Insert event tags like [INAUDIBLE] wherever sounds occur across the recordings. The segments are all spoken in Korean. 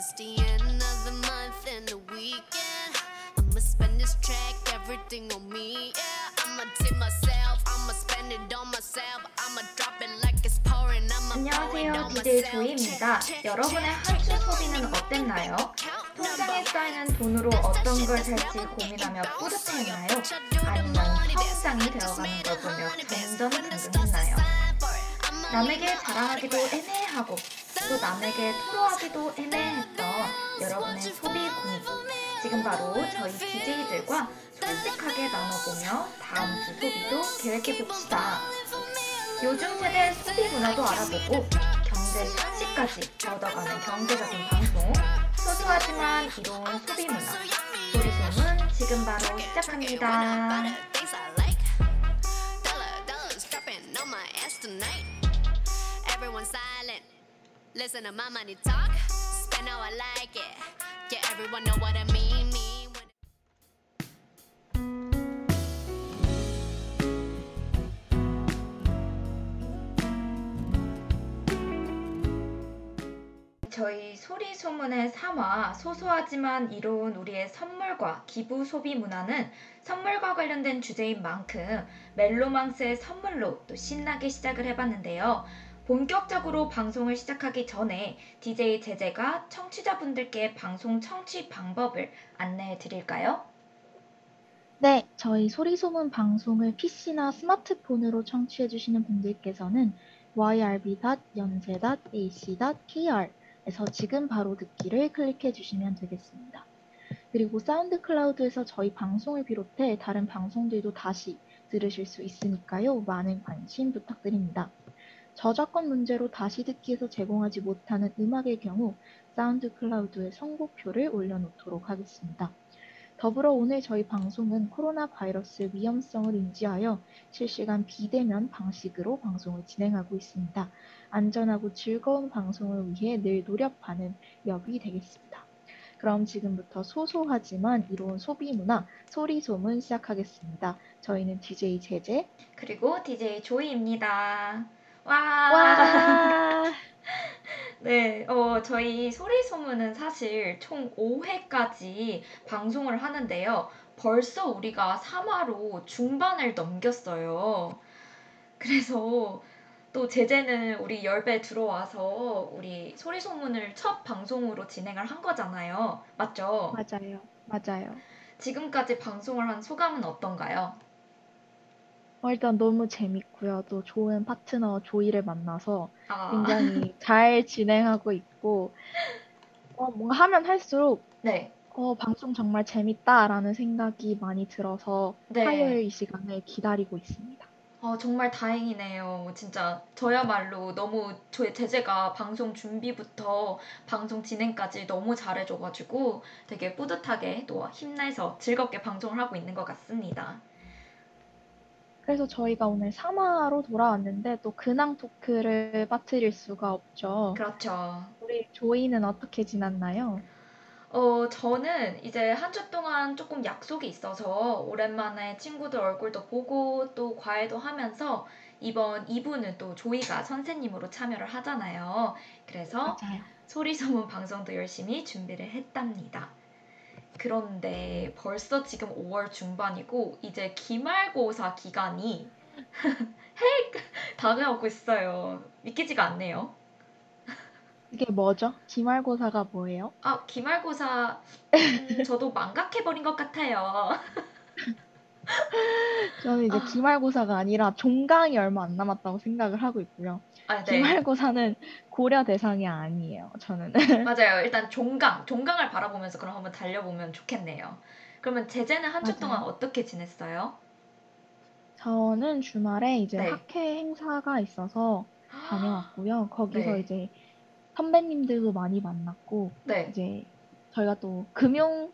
It's the end of the month and the weekend. I'ma spend this track, everything on me. Yeah, I'ma tip myself, I'ma spend it on myself. I'ma drop it like it's pouring. I'ma pour it 안녕하세요. on DJ myself. 조이입니다. 여러분의 한 주 소비는 어땠나요? 통장에 쌓이는 돈으로 어떤 걸 살지 고민하며 뿌듯했나요? 아니면 성장이 되어가는 걸 보며 전전긍긍했나요? 남에게 자랑하기도 애매하고 또 남에게 토로하기도 애매했던 여러분의 소비 고민 지금 바로 저희 DJ들과 솔직하게 나눠보며 다음 주 소비도 계획해봅시다. 요즘 세대 소비 문화도 알아보고 경제 상식까지 얻어가는 경제적인 방송 소소하지만 이로운 소비 문화 소리 소문 지금 바로 시작합니다. Everyone silent. Listen to my money talk. Spend how I like it. Yeah, everyone know what I mean. mean when 저희 소리 소문의 3화 소소하지만 이로운 우리의 선물과 기부 소비 문화는 선물과 관련된 주제인 만큼 멜로망스의 선물로 또 신나게 시작을 해봤는데요. 본격적으로 방송을 시작하기 전에 DJ 제재가 청취자분들께 방송 청취 방법을 안내해 드릴까요? 네, 저희 소리소문 방송을 PC나 스마트폰으로 청취해 주시는 분들께서는 yrb.연세.ac.kr 에서 지금 바로 듣기를 클릭해 주시면 되겠습니다. 그리고 SoundCloud에서 저희 방송을 비롯해 다른 방송들도 다시 들으실 수 있으니까요. 많은 관심 부탁드립니다. 저작권 문제로 다시 듣기에서 제공하지 못하는 음악의 경우 SoundCloud에 선곡표를 올려놓도록 하겠습니다. 더불어 오늘 저희 방송은 코로나 바이러스 위험성을 인지하여 실시간 비대면 방식으로 방송을 진행하고 있습니다. 안전하고 즐거운 방송을 위해 늘 노력하는 엽이 되겠습니다. 그럼 지금부터 소소하지만 이로운 소비 문화 소리 소문 시작하겠습니다. 저희는 DJ 제제 그리고 DJ 조이입니다. 와! 와 [LAUGHS] 네, 어, 저희 소리 소문은 사실 총 5회까지 방송을 하는데요. 벌써 우리가 3화로 중반을 넘겼어요. 그래서 또 제재는 우리 열배 들어와서 우리 소리 소문을 첫 방송으로 진행을 한 거잖아요. 맞죠? 맞아요, 맞아요. 지금까지 방송을 한 소감은 어떤가요? 어, 일단 너무 재밌고요. 또 좋은 파트너 조이를 만나서 아, 굉장히 잘 진행하고 있고 어, 뭔가 하면 할수록 네. 어, 방송 정말 재밌다라는 생각이 많이 들어서 네. 화요일 이 시간을 기다리고 있습니다. 어, 정말 다행이네요. 진짜 저야말로 너무 저의 제재가 방송 준비부터 방송 진행까지 너무 잘해줘가지고 되게 뿌듯하게 또 힘내서 즐겁게 방송을 하고 있는 것 같습니다. 그래서 저희가 오늘 3화로 돌아왔는데 또 근황 토크를 빠뜨릴 수가 없죠. 그렇죠. 우리 조이는 어떻게 지났나요? 어, 저는 이제 한 주 동안 조금 약속이 있어서 오랜만에 친구들 얼굴도 보고 또 과외도 하면서 이번 2부는 또 조이가 선생님으로 참여를 하잖아요. 그래서 맞아요. 소리 소문 방송도 열심히 준비를 했답니다. 그런데 벌써 지금 5월 중반이고 이제 기말고사 기간이 [LAUGHS] 핵 다가오고 있어요. 믿기지가 않네요. 이게 뭐죠? 기말고사가 뭐예요? 아, 기말고사 음, 저도 망각해버린 것 같아요. [LAUGHS] 저는 이제 아. 기말고사가 아니라 종강이 얼마 안 남았다고 생각을 하고 있고요. 아, 네. 기말고사는 고려 대상이 아니에요. 저는. [LAUGHS] 맞아요. 일단 종강, 종강을 바라보면서 그럼 한번 달려보면 좋겠네요. 그러면 제재는 한 주. 동안 어떻게 지냈어요? 저는 주말에 이제 네. 학회 행사가 있어서 다녀왔고요. 거기서 네. 이제 선배님들도 많이 만났고 네, 이제 저희가 또 금융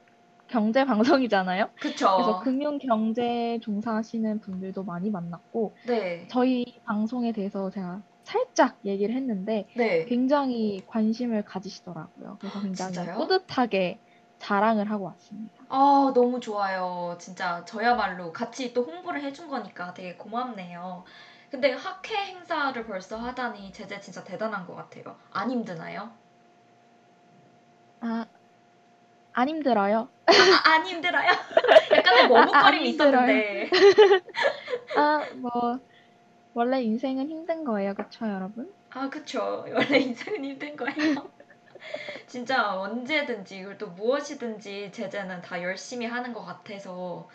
경제 방송이잖아요. 그래서 그쵸. 금융 경제 종사하시는 분들도 많이 만났고 네, 저희 방송에 대해서 제가 살짝 얘기를 했는데 네. 굉장히 관심을 가지시더라고요. 그래서 굉장히 진짜요? 뿌듯하게 자랑을 하고 왔습니다. 아, 너무 좋아요. 진짜 저야말로 같이 또 홍보를 해준 거니까 되게 고맙네요. 근데 학회 행사를 벌써 하다니 제재 진짜 대단한 것 같아요. 안 힘드나요? 아, 안 힘들어요. [LAUGHS] 아, 안 힘들어요? 약간의 머뭇거림이. 있었는데. 아, 뭐, 원래 인생은 힘든 거예요. 그쵸, 여러분? 아, 그쵸. 원래 인생은 힘든 거예요. [LAUGHS] 진짜 언제든지, 그리고 또 무엇이든지 제재는 다 열심히 하는 것 같아서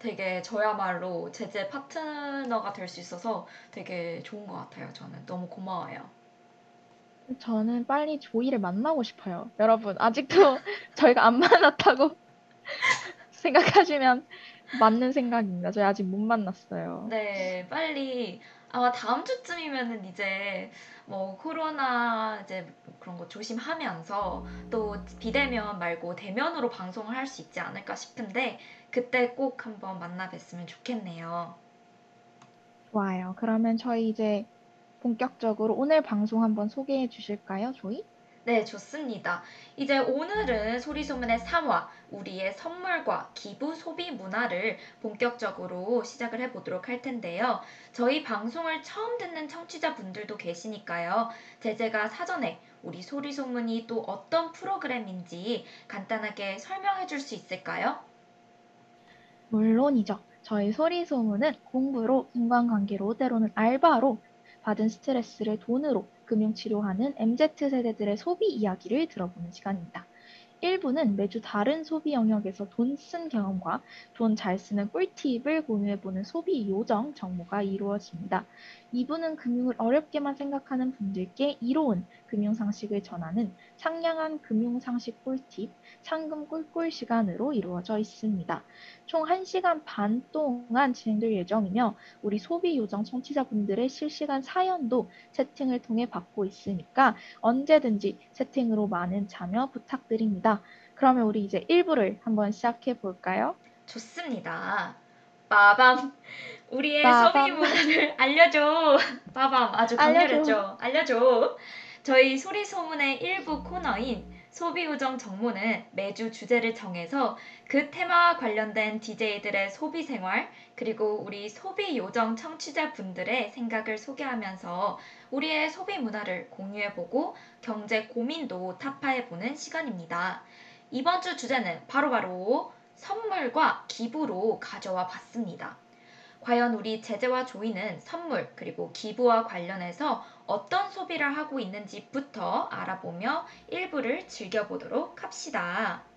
되게 저야말로 제재 파트너가 될 수 있어서 되게 좋은 것 같아요. 저는 너무 고마워요. 저는 빨리 조이를 만나고 싶어요. 여러분, 아직도 [LAUGHS] 저희가 안 만났다고 [LAUGHS] 생각하시면 맞는 생각입니다. 저희 아직 못 만났어요. 네, 빨리 아마 다음 주쯤이면은 이제 뭐 코로나 이제 그런 거 조심하면서 또 비대면 말고 대면으로 방송을 할 수 있지 않을까 싶은데 그때 꼭 한번 만나 뵀으면 좋겠네요. 좋아요. 그러면 저희 이제 본격적으로 오늘 방송 한번 소개해 주실까요, 조이? 네, 좋습니다. 이제 오늘은 소리소문의 3화, 우리의 선물과 기부 소비 문화를 본격적으로 시작을 해보도록 할 텐데요. 저희 방송을 처음 듣는 청취자분들도 계시니까요. 제재가 사전에 우리 소리소문이 또 어떤 프로그램인지 간단하게 설명해 줄 수 있을까요? 물론이죠. 저희 소리소문은 공부로, 인간관계로, 때로는 알바로 받은 스트레스를 돈으로 금융치료하는 MZ세대들의 소비 이야기를 들어보는 시간입니다. 1부는 매주 다른 소비 영역에서 돈 쓴 경험과 돈 잘 쓰는 꿀팁을 공유해보는 소비 요정 정모가 이루어집니다. 2부는 금융을 어렵게만 생각하는 분들께 이로운 금융 상식을 전하는 상냥한 금융 상식 꿀팁, 상금 꿀꿀 시간으로 이루어져 있습니다. 총 1시간 반 동안 진행될 예정이며 우리 소비 요정 청취자분들의 실시간 사연도 채팅을 통해 받고 있으니까 언제든지 채팅으로 많은 참여 부탁드립니다. 그러면 우리 이제 1부를 한번 시작해 볼까요? 좋습니다. 빠밤. 우리의. 소비 문화를 [LAUGHS] 알려줘. 빠밤. 아주 강렬했죠. 알려줘. 저희 소리 소문의 일부 코너인 소비우정 정모는 매주 주제를 정해서 그 테마와 관련된 DJ들의 소비 생활, 그리고 우리 소비 요정 청취자분들의 생각을 소개하면서 우리의 소비 문화를 공유해보고 경제 고민도 타파해보는 시간입니다. 이번 주 주제는 바로바로 선물과 기부로 가져와 봤습니다. 과연 우리 제재와 조이는 선물 그리고 기부와 관련해서 어떤 소비를 하고 있는지부터 알아보며 일부를 즐겨보도록 합시다.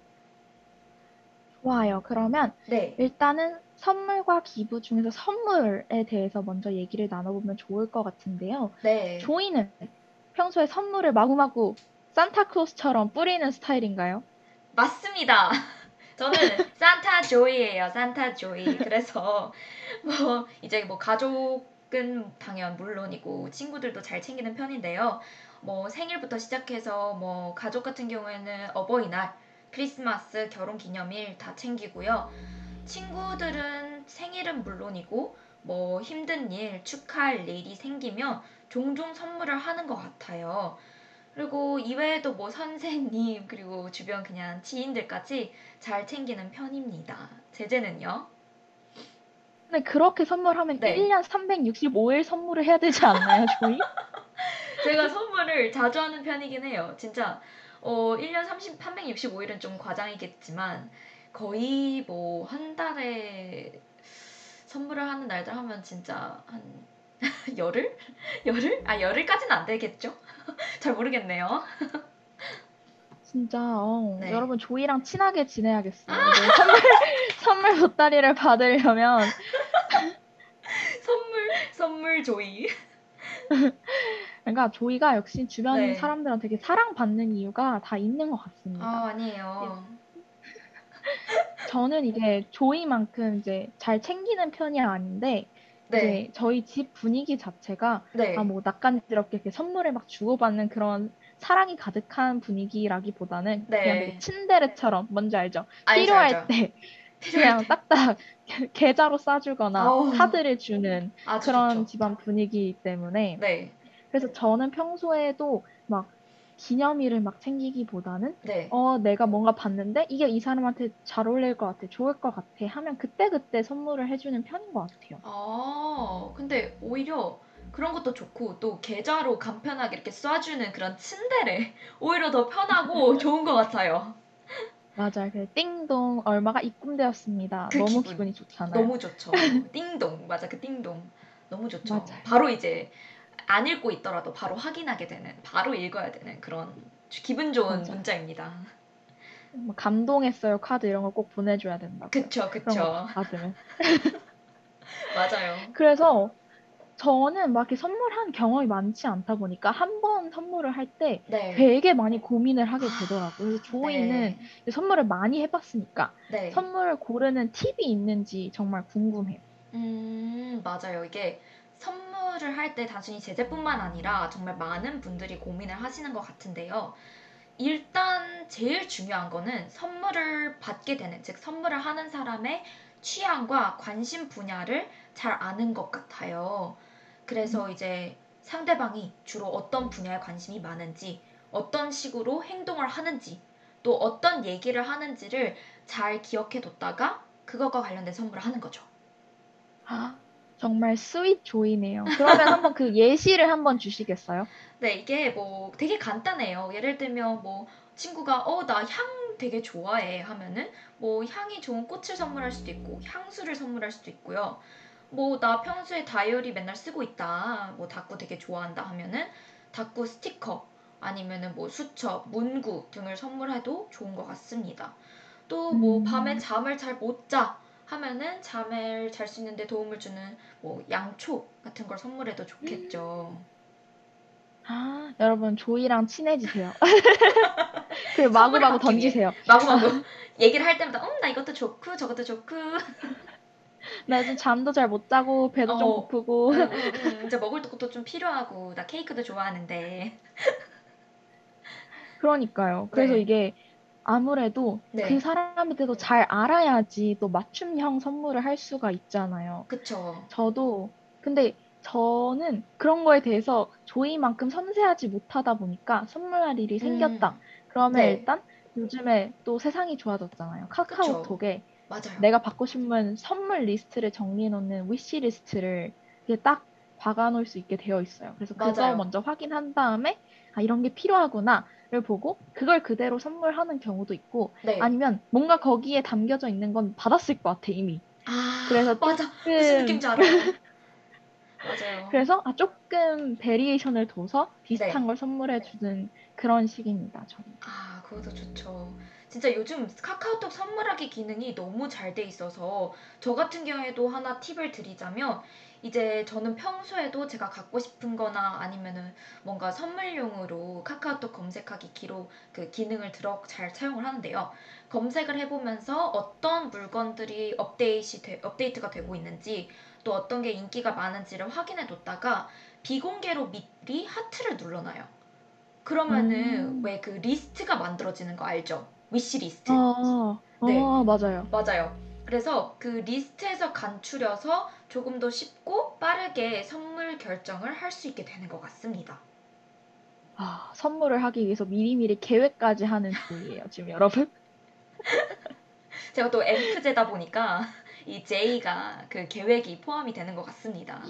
좋아요. 그러면 네. 일단은 선물과 기부 중에서 선물에 대해서 먼저 얘기를 나눠보면 좋을 것 같은데요. 네. 조이는 평소에 선물을 마구마구 산타클로스처럼 뿌리는 스타일인가요? 맞습니다. [LAUGHS] 저는 산타 조이예요. 산타 조이. 그래서 [LAUGHS] 뭐 이제 뭐 가족은 당연 물론이고 친구들도 잘 챙기는 편인데요. 뭐 생일부터 시작해서 뭐 가족 같은 경우에는 어버이날, 크리스마스, 결혼 기념일 다 챙기고요. 친구들은 생일은 물론이고 뭐 힘든 일, 축하할 일이 생기면 종종 선물을 하는 것 같아요. 그리고 이외에도 뭐 선생님 그리고 주변 그냥 지인들까지 잘 챙기는 편입니다. 제재는요? 근데 그렇게 선물하면 네. 1년 365일 선물을 해야 되지 않나요, 조이? [LAUGHS] [LAUGHS] 제가 선물을 자주 하는 편이긴 해요. 진짜 어 1년 30, 365일은 좀 과장이겠지만 거의 뭐 한 달에 선물을 하는 날들 하면 진짜 한 [LAUGHS] 열흘? 열흘? 아 열흘까지는 안 되겠죠? [LAUGHS] 잘 모르겠네요. 진짜 어, 네. 여러분 조이랑 친하게 지내야겠어요. 이제 선물 [LAUGHS] 선물 보따리를 받으려면 선물 선물 조이. 그러니까 조이가 역시 주변 네. 사람들한테 되게 사랑받는 이유가 다 있는 것 같습니다. 아 아니에요. 저는 이게 조이만큼 이제 잘 챙기는 편이 아닌데 네. 이제 저희 집 분위기 자체가 네. 아 뭐 낯간지럽게 이렇게 선물을 막 주고받는 그런 사랑이 가득한 분위기라기보다는 네. 그냥 되게 친데레처럼 뭔지 알죠? 알죠, 필요할 알죠. 때 [LAUGHS] 그냥 딱딱 [LAUGHS] 계좌로 싸주거나 어우. 카드를 주는 아주 그런 좋죠. 집안 분위기이기 때문에 네. 그래서 저는 평소에도 막 기념일을 막 챙기기보다는 네. 어 내가 뭔가 봤는데 이게 이 사람한테 잘 어울릴 것 같아 좋을 것 같아 하면 그때 그때 선물을 해주는 편인 것 같아요. 아, 근데 오히려 그런 것도 좋고 또 계좌로 간편하게 이렇게 쏴주는 그런 침대래 [LAUGHS] 오히려 더 편하고 [LAUGHS] 좋은 것 같아요. 맞아요. 그 띵동 얼마가 입금되었습니다. 그 너무 기분. 기분이 좋잖아요. 너무 좋죠. [LAUGHS] 띵동 맞아 그 띵동 너무 좋죠. 맞아요. 바로 이제 안 읽고 있더라도 바로 확인하게 되는 바로 읽어야 되는 그런 기분 좋은 맞아. 문자입니다. 뭐 감동했어요 카드 이런 걸 꼭 보내줘야 된다고. 그쵸 그쵸 거 받으면. [LAUGHS] 맞아요. 그래서 저는 막 이렇게 선물한 경험이 많지 않다 보니까 한 번 선물을 할때 네. 되게 많이 고민을 하게 되더라고요. 그래서 조이는 네. 선물을 많이 해봤으니까 네. 선물을 고르는 팁이 있는지 정말 궁금해요. 음, 맞아요. 이게 선물 을 할 때 단순히 제재뿐만 아니라 정말 많은 분들이 고민을 하시는 것 같은데요. 일단 제일 중요한 거는 선물을 받게 되는, 즉 선물을 하는 사람의 취향과 관심 분야를 잘 아는 것 같아요. 그래서 이제 상대방이 주로 어떤 분야에 관심이 많은지, 어떤 식으로 행동을 하는지, 또 어떤 얘기를 하는지를 잘 기억해 뒀다가 그것과 관련된 선물을 하는 거죠. 아, 정말 sweet 조이네요. 그러면 한번 그 예시를 한번 주시겠어요? 네, 이게 뭐 되게 간단해요. 예를 들면 뭐 친구가 어, 나 향 되게 좋아해 하면은 뭐 향이 좋은 꽃을 선물할 수도 있고 향수를 선물할 수도 있고요. 뭐 나 평소에 다이어리 맨날 쓰고 있다. 뭐 다꾸 되게 좋아한다 하면은 다꾸 스티커 아니면은 뭐 수첩, 문구 등을 선물해도 좋은 것 같습니다. 또뭐 음. 밤에 잠을 잘 못 자 하면은 잠을 잘 수 있는데 도움을 주는 뭐 양초 같은 걸 선물해도 좋겠죠. 아, 여러분 조이랑 친해지세요. [LAUGHS] 그 마구마구 던지세요. 마구마구 [LAUGHS] 얘기를 할 때마다 음, 나 이것도 좋고 저것도 좋고 [LAUGHS] 나 요즘 잠도 잘 못 자고 배도 좀 어. 고프고 음, 음, 음, 이제 먹을 것도 좀 필요하고 나 케이크도 좋아하는데 그러니까요. 그래서 네. 이게 아무래도 네. 그 사람에 대해서 잘 알아야지 또 맞춤형 선물을 할 수가 있잖아요. 그쵸 저도 근데 저는 그런 거에 대해서 조이만큼 섬세하지 못하다 보니까 선물할 일이 생겼다. 음, 그러면 네. 일단 요즘에 또 세상이 좋아졌잖아요. 카카오톡에 맞아요 내가 받고 싶은 선물 리스트를 정리해 놓는 wish list를 딱 박아 놓을 수 있게 되어 있어요. 그래서 그거 맞아요. 먼저 확인한 다음에 아 이런 게 필요하구나 를 보고 그걸 그대로 선물하는 경우도 있고 네. 아니면 뭔가 거기에 담겨져 있는 건 받았을 것 같아 이미. 아 그래서 맞아 조금- 무슨 느낌인지 알아요 맞아요 그래서 아 조금 variation을 둬서 비슷한 네. 걸 선물해 주는 그런 식입니다. 저는. 아, 그것도 좋죠. 진짜 요즘 카카오톡 선물하기 기능이 너무 잘 돼 있어서 저 같은 경우에도 하나 팁을 드리자면 이제 저는 평소에도 제가 갖고 싶은 거나 아니면은 뭔가 선물용으로 카카오톡 검색하기 기로 그 기능을 들어 잘 사용을 하는데요. 검색을 해보면서 어떤 물건들이 업데이트 돼, 업데이트가 되고 있는지 또 어떤 게 인기가 많은지를 확인해 뒀다가 비공개로 미리 하트를 눌러놔요. 그러면은 음. 왜 그 리스트가 만들어지는 거 알죠? wish list. 아, 네. 아 맞아요. 맞아요. 그래서 그 리스트에서 간추려서 조금 더 쉽고 빠르게 선물 결정을 할 수 있게 되는 것 같습니다. 아, 선물을 하기 위해서 미리미리 계획까지 하는 조이예요, 지금 여러분. [LAUGHS] 제가 또 FJ다 보니까 이 J가 그 계획이 포함이 되는 것 같습니다.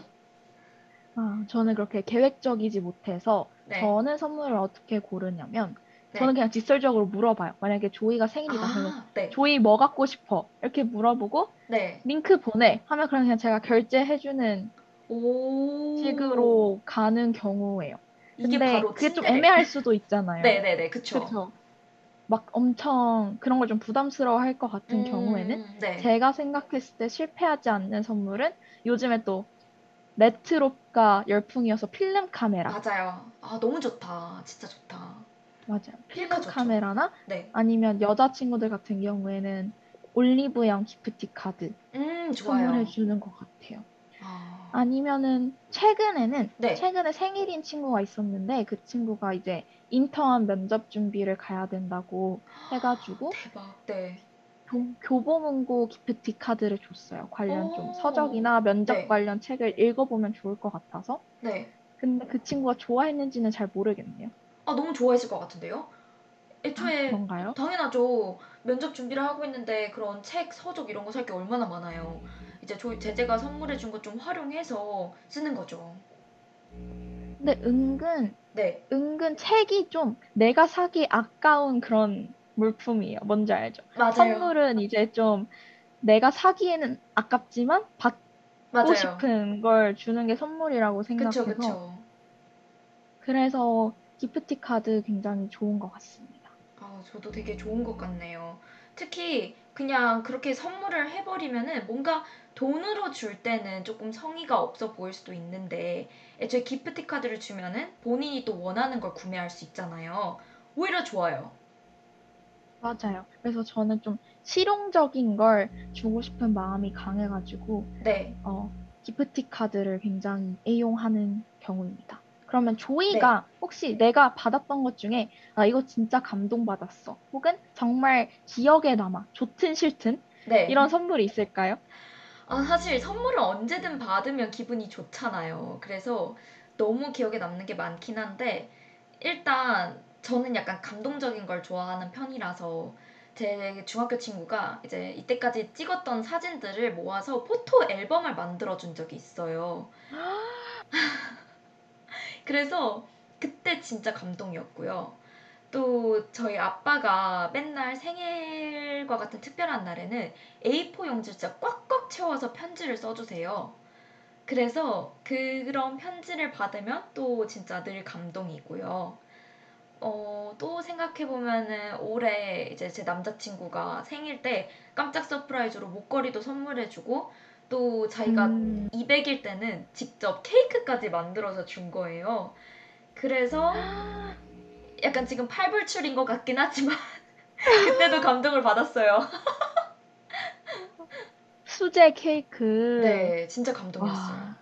아, 저는 그렇게 계획적이지 못해서 네. 저는 선물을 어떻게 고르냐면 네. 저는 그냥 직설적으로 물어봐요. 만약에 조이가 생일이다. 아, 네. 조이 뭐 갖고 싶어? 이렇게 물어보고 네. 링크 보내 하면 그냥 그냥 제가 결제해주는 오. 식으로 가는 경우예요. 이게 근데 바로 그게 좀. 애매할 수도 있잖아요. 네네네. 그쵸. 그쵸? 막 엄청 그런 걸 좀 부담스러워 할 것 같은 음, 경우에는 네. 제가 생각했을 때 실패하지 않는 선물은 요즘에 또 레트로가 열풍이어서 필름 카메라 맞아요. 아, 너무 좋다. 진짜 좋다. 맞아요. 필름 좋죠. 카메라나 네. 아니면 여자 친구들 같은 경우에는 올리브영 기프티 카드 음, 좋아요. 선물해 주는 것 같아요. 아, 아니면은 최근에는 네. 최근에 생일인 친구가 있었는데 그 친구가 이제 인턴 면접 준비를 가야 된다고 해가지고 [GASPS] 대박. 네. 교, 교보문고 기프티 카드를 줬어요. 관련 오. 좀 서적이나 면접 네. 관련 책을 읽어보면 좋을 것 같아서. 네. 근데 그 친구가 좋아했는지는 잘 모르겠네요. 아, 너무 좋아했을 것 같은데요? 아, 애초에 그런가요? 당연하죠. 면접 준비를 하고 있는데 그런 책, 서적 이런 거 살 게 얼마나 많아요. 이제 저, 제재가 선물해 준거좀 활용해서 쓰는 거죠. 근데 은근 네. 은근 책이 좀 내가 사기 아까운 그런 물품이에요. 뭔지 알죠? 맞아요. 선물은 이제 좀 내가 사기에는 아깝지만 받고 맞아요. 싶은 걸 주는 게 선물이라고 그쵸, 생각해서 그쵸. 그래서 기프티 카드 굉장히 좋은 것 같습니다. 아, 저도 되게 좋은 것 같네요. 특히 그냥 그렇게 선물을 해버리면은 뭔가 돈으로 줄 때는 조금 성의가 없어 보일 수도 있는데 애초에 기프티 카드를 주면은 본인이 또 원하는 걸 구매할 수 있잖아요. 오히려 좋아요. 맞아요. 그래서 저는 좀 실용적인 걸 주고 싶은 마음이 강해가지고 네. 어, 기프티 카드를 굉장히 애용하는 경우입니다. 그러면 조이가 혹시 내가 받았던 것 중에 아 이거 진짜 감동받았어. 혹은 정말 기억에 남아. 좋든 싫든 네. 이런 선물이 있을까요? 아, 사실 선물을 언제든 받으면 기분이 좋잖아요. 그래서 너무 기억에 남는 게 많긴 한데, 일단 저는 약간 감동적인 걸 좋아하는 편이라서, 제 중학교 친구가 이제 이때까지 찍었던 사진들을 모아서 포토 앨범을 만들어 준 적이 있어요. [GASPS] [LAUGHS] 그래서 그때 진짜 감동이었고요. 또 저희 아빠가 맨날 생일과 같은 특별한 날에는 A4 용지 진짜 꽉꽉 채워서 편지를 써주세요. 그래서 그런 편지를 받으면 또 진짜 늘 감동이고요. 어, 또 생각해보면은 올해 이제 제 남자친구가 생일 때 깜짝 surprise로 목걸이도 선물해주고 또 자기가 음, 200일 때는 직접 케이크까지 만들어서 준 거예요. 그래서 [GASPS] 약간 지금 팔불출인 것 같긴 하지만 [LAUGHS] 그때도 감동을 받았어요. [LAUGHS] 수제 케이크. 네, 진짜 감동이었어요. 와,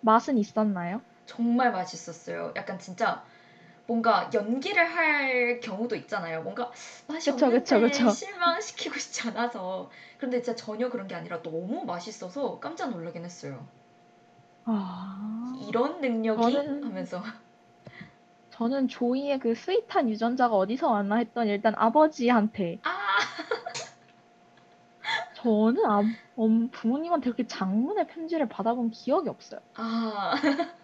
맛은 있었나요? 정말 맛있었어요. 약간 진짜 뭔가 연기를 할 경우도 있잖아요. 뭔가 맛이 그쵸, 없는데 그쵸, 그쵸. 실망시키고 싶지 않아서. 그런데 진짜 전혀 그런 게 아니라 너무 맛있어서 깜짝 놀라긴 했어요. 아, 이런 능력이 저는- 하면서 저는 조이의 그 스윗한 유전자가 어디서 왔나 했더니 일단 아버지한테 아 [LAUGHS] 저는 아, 엄- 부모님한테 그렇게 장문의 편지를 받아본 기억이 없어요. 아, 아, [LAUGHS]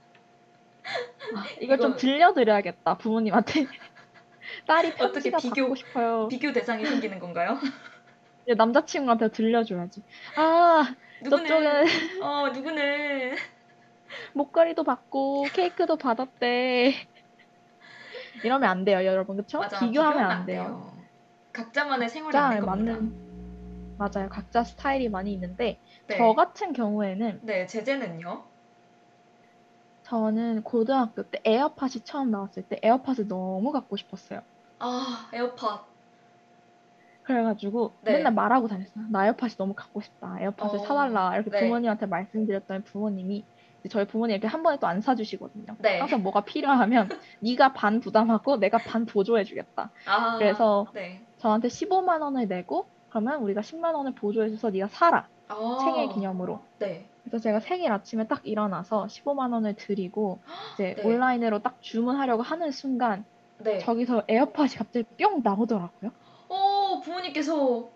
이걸 좀 들려드려야겠다, 부모님한테. [LAUGHS] 딸이 어떻게 비교- 싶어요. 비교 대상이 생기는 건가요? [LAUGHS] 이제 남자친구한테 들려줘야지. 아, 누구는 저쪽은 [LAUGHS] 어 누구는 목걸이도 받고 케이크도 받았대. 이러면 안 돼요, 여러분. 그쵸? 맞아 비교하면 비교하면 안 돼요. 각자만의 생활이 있는 겁니다. 맞는 맞아요. 각자 스타일이 많이 있는데 네. 저 같은 경우에는 네, 제재는요? 저는 고등학교 때 에어팟이 처음 나왔을 때 에어팟을 너무 갖고 싶었어요. 아, 에어팟. 그래가지고 네. 맨날 말하고 다녔어요. 나 에어팟이 너무 갖고 싶다. 에어팟을 어, 사달라. 이렇게 네. 부모님한테 말씀드렸더니 부모님이 저희 부모님 이렇게 한 번에 또 안 사주시거든요. 네. 항상 뭐가 필요하면 [LAUGHS] 네가 반 부담하고 내가 반 보조해주겠다. 아, 그래서 네. 저한테 15만 원을 내고 그러면 우리가 10만 원을 보조해줘서 네가 사라. 아, 생일 기념으로. 네. 그래서 제가 생일 아침에 딱 일어나서 15만 원을 드리고 이제 네. 온라인으로 딱 주문하려고 하는 순간 네. 저기서 에어팟이 갑자기 뿅 나오더라고요. 오, 부모님께서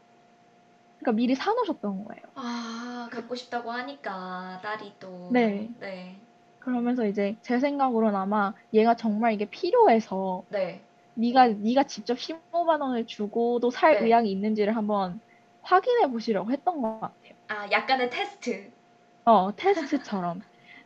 그러니까 미리 사놓으셨던 거예요. 아, 갖고 싶다고 하니까 딸이 또 네. 네. 그러면서 이제 제 생각으로는 아마 얘가 정말 이게 필요해서 네. 네가 네가 직접 15만 원을 주고도 살 네. 의향이 있는지를 한번 확인해 보시려고 했던 것 같아요. 아, 약간의 테스트. 어, 테스트처럼.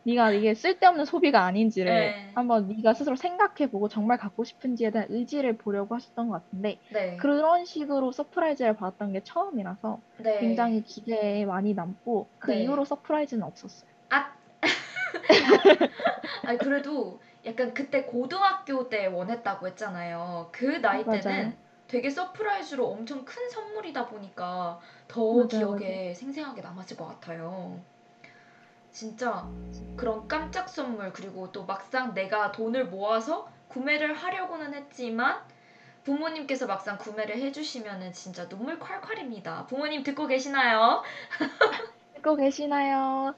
네가 이게 쓸데없는 소비가 아닌지를 네. 한번 네가 스스로 생각해 보고 정말 갖고 싶은지에 대한 의지를 보려고 하셨던 것 같은데 네. 그런 식으로 surprise를 받았던 게 처음이라서 네. 굉장히 기억에 많이 남고 그 네. 이후로 surprise는 없었어요. 아, [LAUGHS] 아니 그래도 약간 그때 고등학교 때 원했다고 했잖아요. 그 나이 맞아요. 때는 되게 surprise로 엄청 큰 선물이다 보니까 더 맞아요, 기억에 생생하게 남았을 것 같아요. 진짜 그런 깜짝 선물 그리고 또 막상 내가 돈을 모아서 구매를 하려고는 했지만 부모님께서 막상 구매를 해주시면은 진짜 눈물 콸콸입니다. 부모님 듣고 계시나요? [LAUGHS] 듣고 계시나요?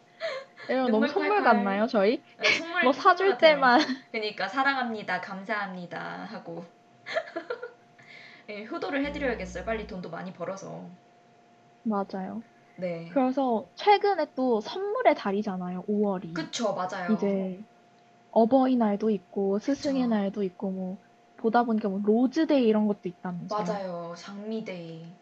여러분 너무 선물. 같나요, 저희? 네, 선물 뭐 사줄. 때만 그러니까 사랑합니다, 감사합니다 하고 [LAUGHS] 예, 효도를 해드려야겠어요. 빨리 돈도 많이 벌어서. 맞아요. 네. 그래서 최근에 또 선물의 달이잖아요, 5월이. 그쵸, 맞아요. 이제 어버이날도 있고 스승의 그쵸. 날도 있고 뭐 보다 보니까 뭐 rose day 이런 것도 있다면서요. 맞아요. 장미day.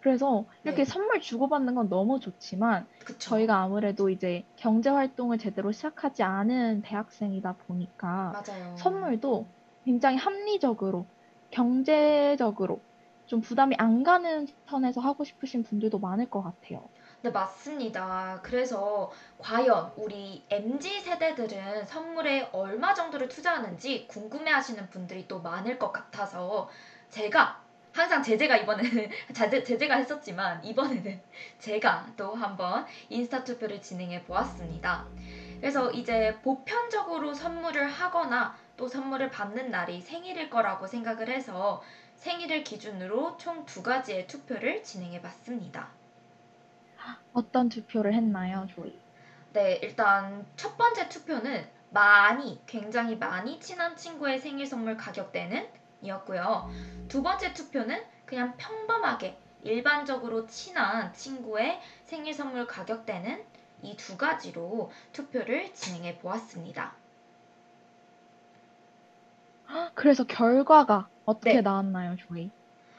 그래서 이렇게 네. 선물 주고받는 건 너무 좋지만 그쵸. 저희가 아무래도 이제 경제 활동을 제대로 시작하지 않은 대학생이다 보니까 맞아요. 선물도 굉장히 합리적으로 경제적으로 좀 부담이 안 가는 선에서 하고 싶으신 분들도 많을 것 같아요. 네, 맞습니다. 그래서 과연 우리 MZ 세대들은 선물에 얼마 정도를 투자하는지 궁금해 하시는 분들이 또 많을 것 같아서 제가 항상 제재가 이번에는 [LAUGHS] 제재가 했었지만 이번에는 [LAUGHS] 제가 또 한번 인스타 투표를 진행해 보았습니다. 그래서 이제 보편적으로 선물을 하거나 또 선물을 받는 날이 생일일 거라고 생각을 해서 생일을 기준으로 총 두 가지의 투표를 진행해 봤습니다. 어떤 투표를 했나요, 조이? 네, 일단 첫 번째 투표는 많이, 굉장히 많이 친한 친구의 생일 선물 가격대는 이었고요. 두 번째 투표는 그냥 평범하게, 일반적으로 친한 친구의 생일 선물 가격대는 이 두 가지로 투표를 진행해 보았습니다. 그래서 결과가 어떻게 네. 나왔나요, 조이?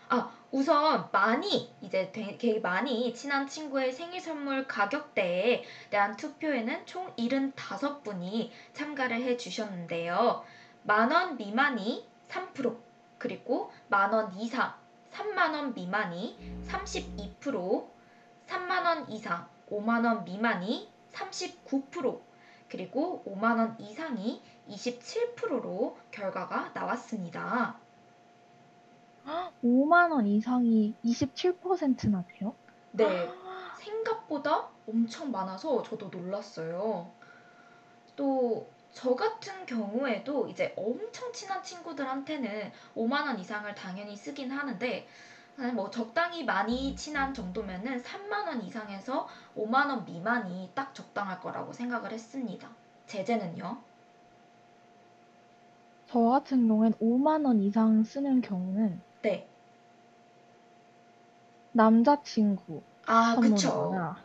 아, 우선 많이 이제 되게 많이 친한 친구의 생일 선물 가격대에 대한 투표에는 총 75분이 참가를 해 주셨는데요. 만 원 미만이 3%, 그리고 만 원 이상 3만 원 미만이 32%, 3만 원 이상 5만 원 미만이 39%, 그리고 5만 원 이상이 27%로 결과가 나왔습니다. 5만 원 이상이 27%나 돼요? 네, 생각보다 엄청 많아서 저도 놀랐어요. 또, 저 같은 경우에도 이제 엄청 친한 친구들한테는 5만 원 이상을 당연히 쓰긴 하는데, 한 뭐 적당히 많이 친한 정도면은 3만 원 이상에서 5만 원 미만이 딱 적당할 거라고 생각을 했습니다. 제재는요? 저 같은 경우엔 5만 원 이상 쓰는 경우는 네. 남자친구 아, 그쵸. 선물이거나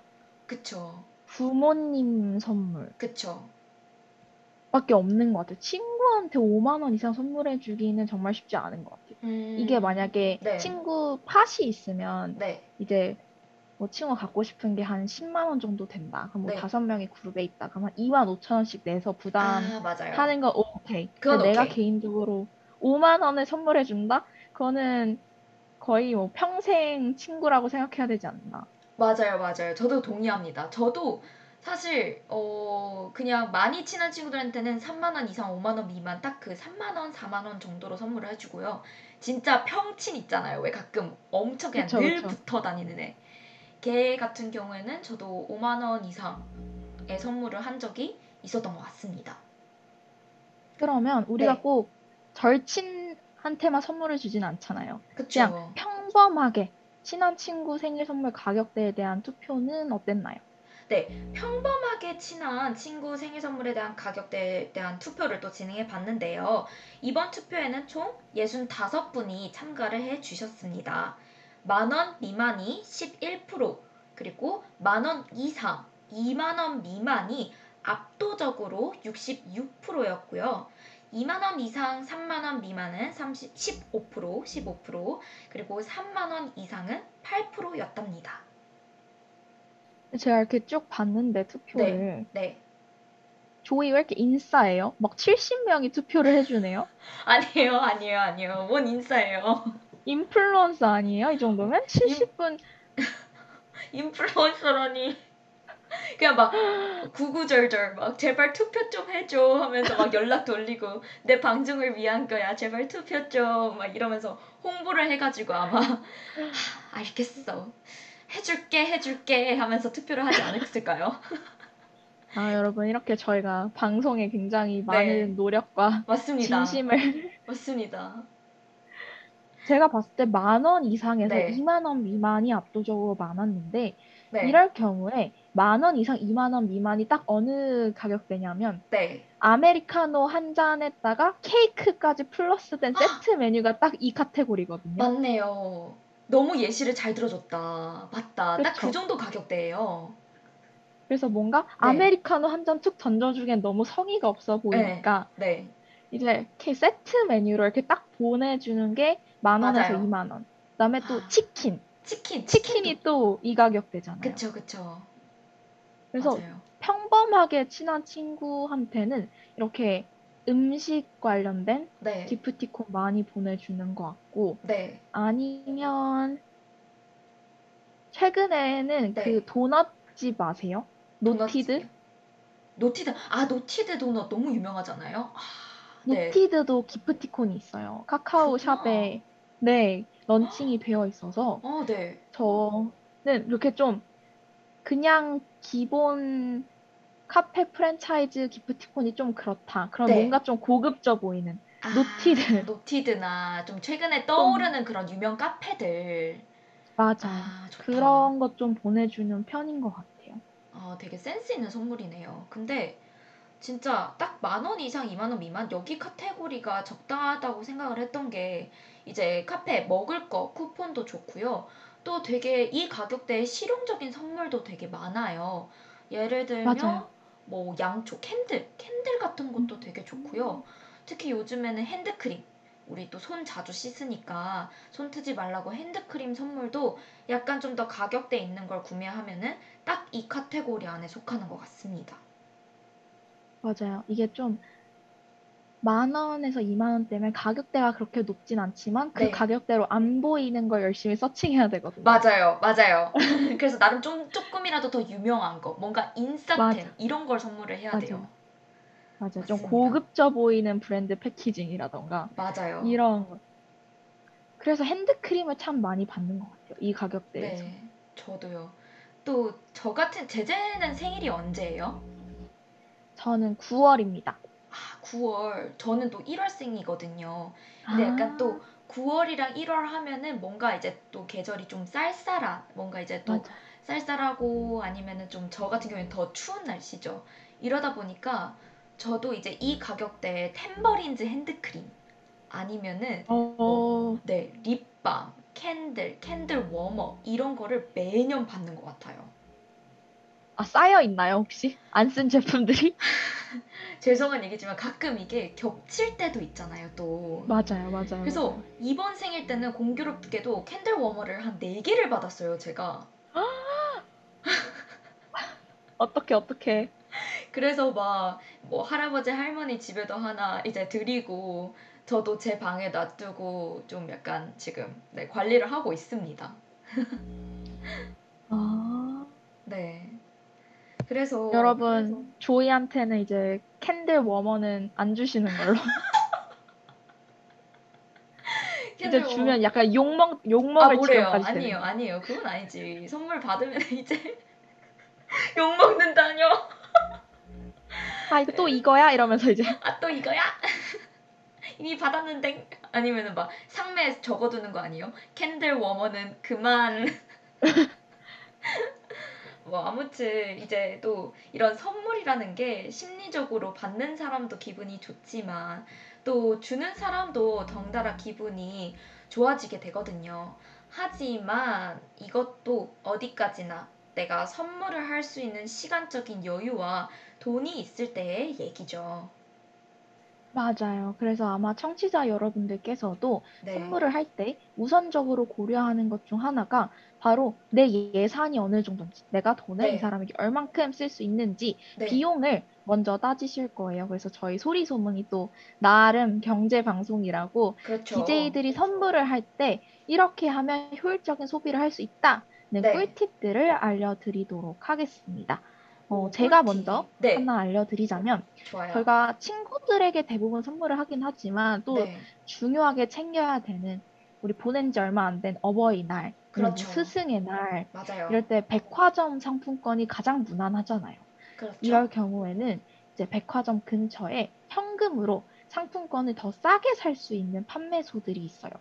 그쵸. 부모님 선물 그쵸. 밖에 없는 것 같아요. 친구한테 5만 원 이상 선물해 주기는 정말 쉽지 않은 것 같아요. 음, 이게 만약에 네. 친구 팟이 있으면 네. 이제 뭐 친구가 갖고 싶은 게 한 10만 원 정도 된다. 그럼 뭐 네. 다섯 명이 그룹에 있다. 그럼 한 2만 5천 원씩 내서 부담하는 아. 거 오케이. 그건 내가 오케이. 개인적으로 5만 원을 선물해 준다? 그거는 거의 뭐 평생 친구라고 생각해야 되지 않나. 맞아요, 맞아요. 저도 동의합니다. 저도 사실 어 그냥 많이 친한 친구들한테는 3만 원 이상 5만 원 미만 딱 그 3만 원, 4만 원 정도로 선물을 해 주고요. 진짜 평친 있잖아요. 왜 가끔 엄청 그냥 그쵸, 늘 그쵸. 붙어 다니는 애. 걔 같은 경우에는 저도 5만 원 이상의 선물을 한 적이 있었던 것 같습니다. 그러면 우리가 네. 꼭 절친한테만 선물을 주진 않잖아요. 그쵸? 그냥 평범하게 친한 친구 생일 선물 가격대에 대한 투표는 어땠나요? 네, 평범하게 친한 친구 생일 선물에 대한 가격대에 대한 투표를 또 진행해 봤는데요. 이번 투표에는 총 65분이 참가를 해 주셨습니다. 만원 미만이 11%, 그리고 만원 이상 2만원 미만이 압도적으로 66%였고요. 2만원 이상 3만원 미만은 30, 15%, 15%, 그리고 3만원 이상은 8%였답니다. 제가 이렇게 쭉 봤는데 투표를 네. 조이 왜 이렇게 인싸예요? 막 70명이 투표를 해주네요. [LAUGHS] 아니에요, 아니에요, 아니에요. 뭔 인싸예요. 인플루언서 아니에요? 이 정도면? 70분 [LAUGHS] 인플루언서라니. 그냥 막 구구절절 막 제발 투표 좀 해줘 하면서 막 연락 돌리고 내 방송을 위한 거야 제발 투표 좀 막 이러면서 홍보를 해가지고 아마 하, 알겠어 해줄게 해줄게 하면서 투표를 하지 않았을까요? [LAUGHS] 아 여러분 이렇게 저희가 방송에 굉장히 많은 노력과 맞습니다. 진심을 [LAUGHS] 맞습니다. 제가 봤을 때 만 원 이상에서 네. 2만 원 미만이 압도적으로 많았는데 네, 이럴 경우에 만 원 이상 2만 원 미만이 딱 어느 가격대냐면 네, 아메리카노 한 잔에다가 케이크까지 플러스된 세트 메뉴가 딱 이 카테고리거든요. 맞네요. 너무 예시를 잘 들어줬다. 맞다. 딱그 그쵸. 정도 가격대예요. 그래서 뭔가 네. 아메리카노 한 잔 툭 던져주기엔 너무 성의가 없어 보이니까 네. 이제 이렇게 세트 메뉴로 이렇게 딱 보내주는 게 만 원에서. 2만 원. 그다음에 또 아, 치킨. 치킨. 치킨이 또 이 가격대잖아요. 그쵸 그쵸. 그래서 맞아요. 평범하게 친한 친구한테는 이렇게 음식 관련된 네. 기프티콘 많이 보내주는 것 같고 네. 아니면 최근에는 네. 그 도넛집 아세요? 노티드? 노티드. 아 노티드 도넛 너무 유명하잖아요. 아, 네. 노티드도 기프티콘이 있어요. 카카오 그렇구나. 샵에 네 launching이 되어 있어서 어 네. 저는 이렇게 좀 그냥 기본 카페 프랜차이즈 기프티콘이 좀 그렇다. 그럼 네. 뭔가 좀 고급져 보이는 아, 노티드. 노티드나 좀 최근에 떠오르는 그런 유명 카페들. 맞아요. 아. 그런 것 좀 보내주는 편인 것 같아요. 아, 되게 센스 있는 선물이네요. 근데 진짜 딱 만 원 이상, 이만 원 미만 여기 카테고리가 적당하다고 생각을 했던 게 이제 카페 먹을 거 쿠폰도 좋고요. 또 되게 이 가격대에 실용적인 선물도 되게 많아요. 예를 들면 맞아요. 뭐 양초, candle, candle 같은 것도 되게 좋고요. 특히 요즘에는 핸드크림. 우리 또 손 자주 씻으니까 손 트지 말라고 핸드크림 선물도 약간 좀 더 가격대 있는 걸 구매하면은 딱 이 카테고리 안에 속하는 것 같습니다. 맞아요. 이게 좀 만 원에서 2만 원 때문에 가격대가 그렇게 높진 않지만 그 네. 가격대로 안 보이는 걸 열심히 searching해야 되거든요. 맞아요, 맞아요. [LAUGHS] 그래서 나름 좀 조금이라도 더 유명한 거, 뭔가 인싸템 맞아. 이런 걸 선물을 해야 맞아요. 돼요. 맞아요. 좀 맞습니다. 고급져 보이는 브랜드 패키징이라던가 맞아요. 이런 거. 그래서 핸드크림을 참 많이 받는 것 같아요. 이 가격대에서. 네, 저도요. 또 저 같은 제재는 생일이 언제예요? 저는 9월입니다. 아, 9월. 저는 또 1월생이거든요. 근데 약간 또 9월이랑 1월 하면은 뭔가 이제 또 계절이 좀 쌀쌀한, 뭔가 이제 또 맞아. 쌀쌀하고 아니면은 좀 저 같은 경우에는 더 추운 날씨죠. 이러다 보니까 저도 이제 이 가격대에 탬버린즈 핸드크림 아니면은 어, 네 립밤, candle, candle warmer 이런 거를 매년 받는 것 같아요. 아, 쌓여 있나요, 혹시? 안 쓴 제품들이? [LAUGHS] 죄송한 얘기지만 가끔 이게 겹칠 때도 있잖아요, 또. 맞아요, 맞아요. 그래서 맞아요. 이번 생일 때는 공교롭게도 candle warmer를 한 4개를 받았어요, 제가. [GASPS] 어떻게, 어떻게. 그래서 막 뭐 할아버지 할머니 집에도 하나 이제 드리고 저도 제 방에 놔두고 좀 약간 지금 네, 관리를 하고 있습니다. [LAUGHS] 아, 네. 그래서 여러분, 조이한테는 이제 캔들 워머는 안 주시는 걸로. [LAUGHS] 이제 주면 약간 욕먹, 아 욕먹을 뭐래요? 지경까지 아니에요. 아니에요. 그건 아니지. 선물 받으면 [LAUGHS] 이제 욕 먹는다뇨. 아, 이거 또 이거야? 이러면서 이제. 아 또 이거야? [LAUGHS] 이미 받았는데 아니면은 막 상매에 적어두는 거 아니에요? 캔들 워머는 그만 뭐 아무튼 이제 또 이런 선물이라는 게 심리적으로 받는 사람도 기분이 좋지만 또 주는 사람도 덩달아 기분이 좋아지게 되거든요. 하지만 이것도 어디까지나 내가 선물을 할 수 있는 시간적인 여유와 돈이 있을 때의 얘기죠. 맞아요. 그래서 아마 청취자 여러분들께서도 네. 선물을 할 때 우선적으로 고려하는 것 중 하나가 바로 내 예산이 어느 정도인지, 내가 돈을 네. 이 사람에게 얼만큼 쓸 수 있는지 네. 비용을 먼저 따지실 거예요. 그래서 저희 소리 소문이 또 나름 경제 방송이라고 그렇죠. DJ들이 선물을 할 때 이렇게 하면 효율적인 소비를 할 수 있다는 네. 꿀팁들을 알려드리도록 하겠습니다. 어, 오, 제가 꿀팁. 먼저 네. 하나 알려드리자면 좋아요. 저희가 친구들에게 대부분 선물을 하긴 하지만 또 네. 중요하게 챙겨야 되는 우리 보낸 지 얼마 안 된 어버이날, 그렇죠. 스승의 날 맞아요. 이럴 때 백화점 상품권이 가장 무난하잖아요. 그렇죠. 이럴 경우에는 이제 백화점 근처에 현금으로 상품권을 더 싸게 살 수 있는 판매소들이 있어요.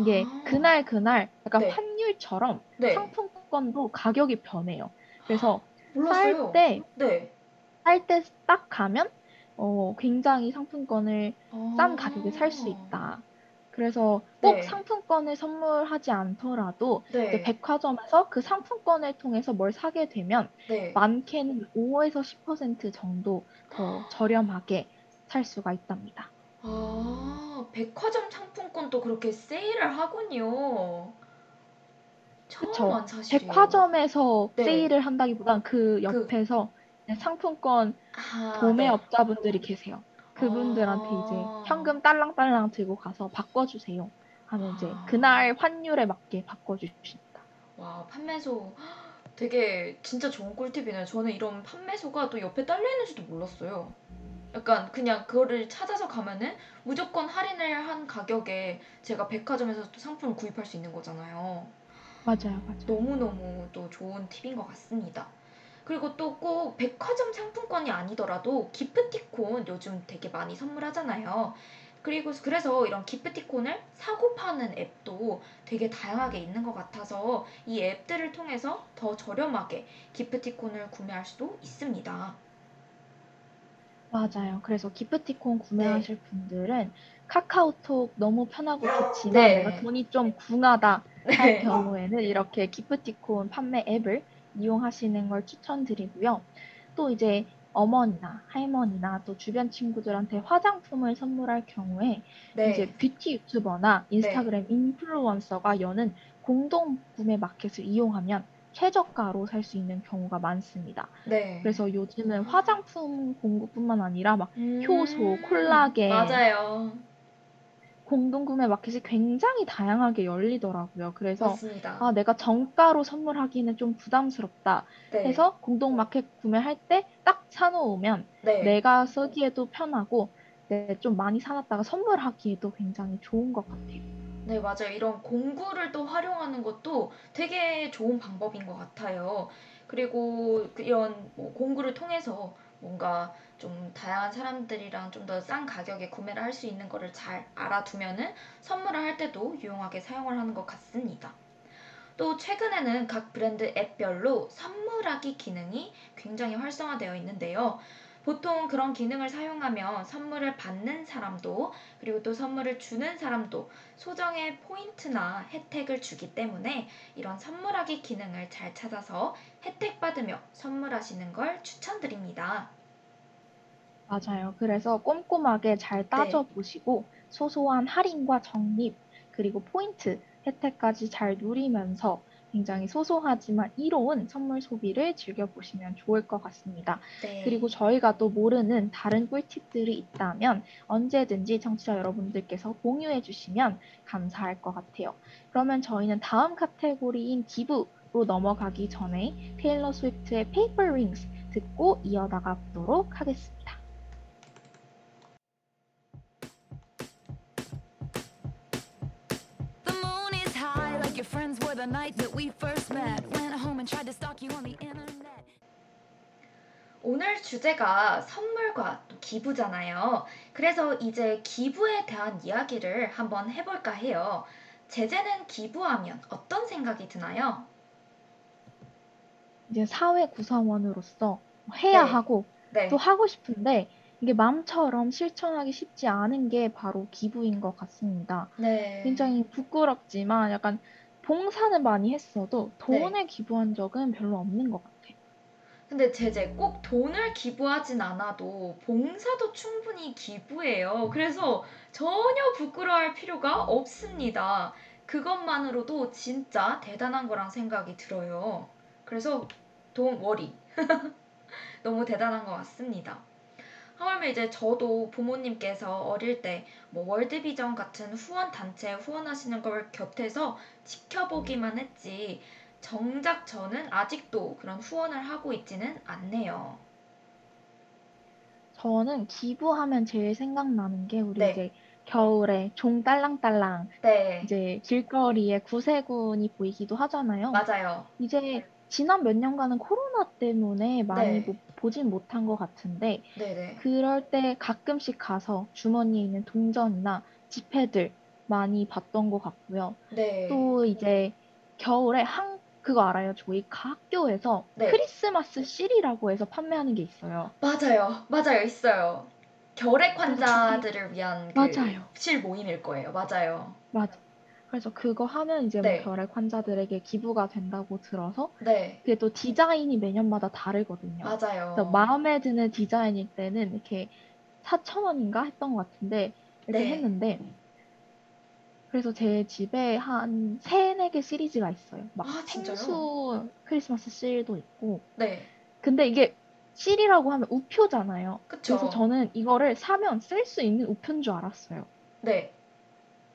이게 아. 그날 그날 약간 네. 환율처럼 네. 상품권도 가격이 변해요. 그래서. 살때 네. 살때 딱 가면 어, 굉장히 상품권을 싼 아. 가격에 살 수 있다. 그래서 꼭 네. 상품권을 선물하지 않더라도 이제 네. 백화점에서 그 상품권을 통해서 뭘 사게 되면 네. 많게는 5에서 10% 정도 더 저렴하게 살 수가 있답니다. 아, 백화점 상품권도 그렇게 세일을 하군요. 그쵸. 백화점에서 네. 세일을 한다기보단 그 옆에서 이제 상품권 아, 네. 도매업자분들이 계세요. 그분들한테 아. 이제 현금 딸랑딸랑 들고 가서 바꿔주세요. 하면 이제 아. 그날 환율에 맞게 바꿔주십니다. 와, 판매소 되게 진짜 좋은 꿀팁이네요. 저는 이런 판매소가 또 옆에 딸려 있는지도 몰랐어요. 약간 그냥 그거를 찾아서 가면은 무조건 할인을 한 가격에 제가 백화점에서 또 상품을 구입할 수 있는 거잖아요. 맞아요, 맞아요. 너무너무 또 좋은 팁인 것 같습니다. 그리고 또 꼭 백화점 상품권이 아니더라도 기프티콘 요즘 되게 많이 선물하잖아요. 그리고 그래서 이런 기프티콘을 사고 파는 앱도 되게 다양하게 있는 것 같아서 이 앱들을 통해서 더 저렴하게 기프티콘을 구매할 수도 있습니다. 맞아요. 그래서 기프티콘 네. 구매하실 분들은 카카오톡 너무 편하고 좋지만 네. 내가 돈이 좀 궁하다 할 네. 경우에는 이렇게 기프티콘 판매 앱을 이용하시는 걸 추천드리고요. 또 이제 어머니나 할머니나 또 주변 친구들한테 화장품을 선물할 경우에 네. 이제 뷰티 유튜버나 인스타그램 인플루언서가 여는 공동 구매 마켓을 이용하면 최저가로 살 수 있는 경우가 많습니다. 네. 그래서 요즘은 화장품 공구뿐만 아니라 막 음, 효소, 콜라겐. 맞아요. 공동 구매 마켓이 굉장히 다양하게 열리더라고요. 그래서 맞습니다. 아, 내가 정가로 선물하기는 좀 부담스럽다 네. 해서 공동 마켓 구매할 때 딱 사놓으면 네. 내가 쓰기에도 편하고 네, 좀 많이 사놨다가 선물하기에도 굉장히 좋은 것 같아요. 네, 맞아요. 이런 공구를 또 활용하는 것도 되게 좋은 방법인 것 같아요. 그리고 그 이런 뭐 공구를 통해서 뭔가 좀 다양한 사람들이랑 좀 더 싼 가격에 구매를 할 수 있는 거를 잘 알아두면은 선물을 할 때도 유용하게 사용을 하는 것 같습니다. 또 최근에는 각 브랜드 앱별로 선물하기 기능이 굉장히 활성화되어 있는데요. 보통 그런 기능을 사용하면 선물을 받는 사람도 그리고 또 선물을 주는 사람도 소정의 포인트나 혜택을 주기 때문에 이런 선물하기 기능을 잘 찾아서 혜택 받으며 선물하시는 걸 추천드립니다. 맞아요. 그래서 꼼꼼하게 잘 따져보시고 소소한 할인과 적립 그리고 포인트 혜택까지 잘 누리면서 굉장히 소소하지만 이로운 선물 소비를 즐겨보시면 좋을 것 같습니다. 네. 그리고 저희가 또 모르는 다른 꿀팁들이 있다면 언제든지 청취자 여러분들께서 공유해 주시면 감사할 것 같아요. 그러면 저희는 다음 카테고리인 기부로 넘어가기 전에 테일러 스위프트의 Paper Rings 듣고 이어나가 보도록 하겠습니다. Your friends were the night that we first met. Went home and tried to stalk you on the internet. 오늘 주제가 선물과 또 기부잖아요. 그래서 이제 기부에 대한 이야기를 한번 해볼까 해요. 제재는 기부하면 어떤 생각이 드나요? 이제 사회 구성원으로서 해야 네. 하고 네. 또 하고 싶은데 이게 마음처럼 실천하기 쉽지 않은 게 바로 기부인 것 같습니다. 네. 굉장히 부끄럽지만 약간 봉사는 많이 했어도 네. 돈을 기부한 적은 별로 없는 것 같아요. 근데 제재 꼭 돈을 기부하진 않아도 봉사도 충분히 기부예요. 그래서 전혀 부끄러워할 필요가 없습니다. 그것만으로도 진짜 대단한 거란 생각이 들어요. 그래서 don't worry. [LAUGHS] 너무 대단한 것 같습니다. 하물며 이제 저도 부모님께서 어릴 때 뭐 월드비전 같은 후원 단체에 후원하시는 걸 곁에서 지켜보기만 했지 정작 저는 아직도 그런 후원을 하고 있지는 않네요. 저는 기부하면 제일 생각나는 게 우리 네. 이제 겨울에 종 딸랑딸랑 네, 이제 길거리에 구세군이 보이기도 하잖아요. 맞아요. 이제 지난 몇 년간은 코로나 때문에 많이 네. 못- 보진 못한 것 같은데 네네. 그럴 때 가끔씩 가서 주머니에 있는 동전이나 지폐들 많이 봤던 것 같고요. 네. 또 이제 겨울에 한 그거 알아요? 저희 학교에서 네. 크리스마스 실이라고 해서 판매하는 게 있어요. 맞아요. 맞아요. 있어요. 결핵 환자들을 위한 그 맞아요. 실 모임일 거예요. 맞아요. 맞아. 그래서 그거 하면 이제 네. 뭐 결핵 환자들에게 기부가 된다고 들어서 네, 그게 또 디자인이 매년마다 다르거든요. 맞아요. 그래서 마음에 드는 디자인일 때는 이렇게 4천 원인가 했던 것 같은데 이렇게 네. 했는데 그래서 제 집에 한 세네 개 시리즈가 있어요. 막 아, 진짜요? 펭수 크리스마스 실도 있고 네, 근데 이게 실이라고 하면 우표잖아요. 그쵸. 그래서 저는 이거를 사면 쓸 수 있는 우표인 줄 알았어요. 네.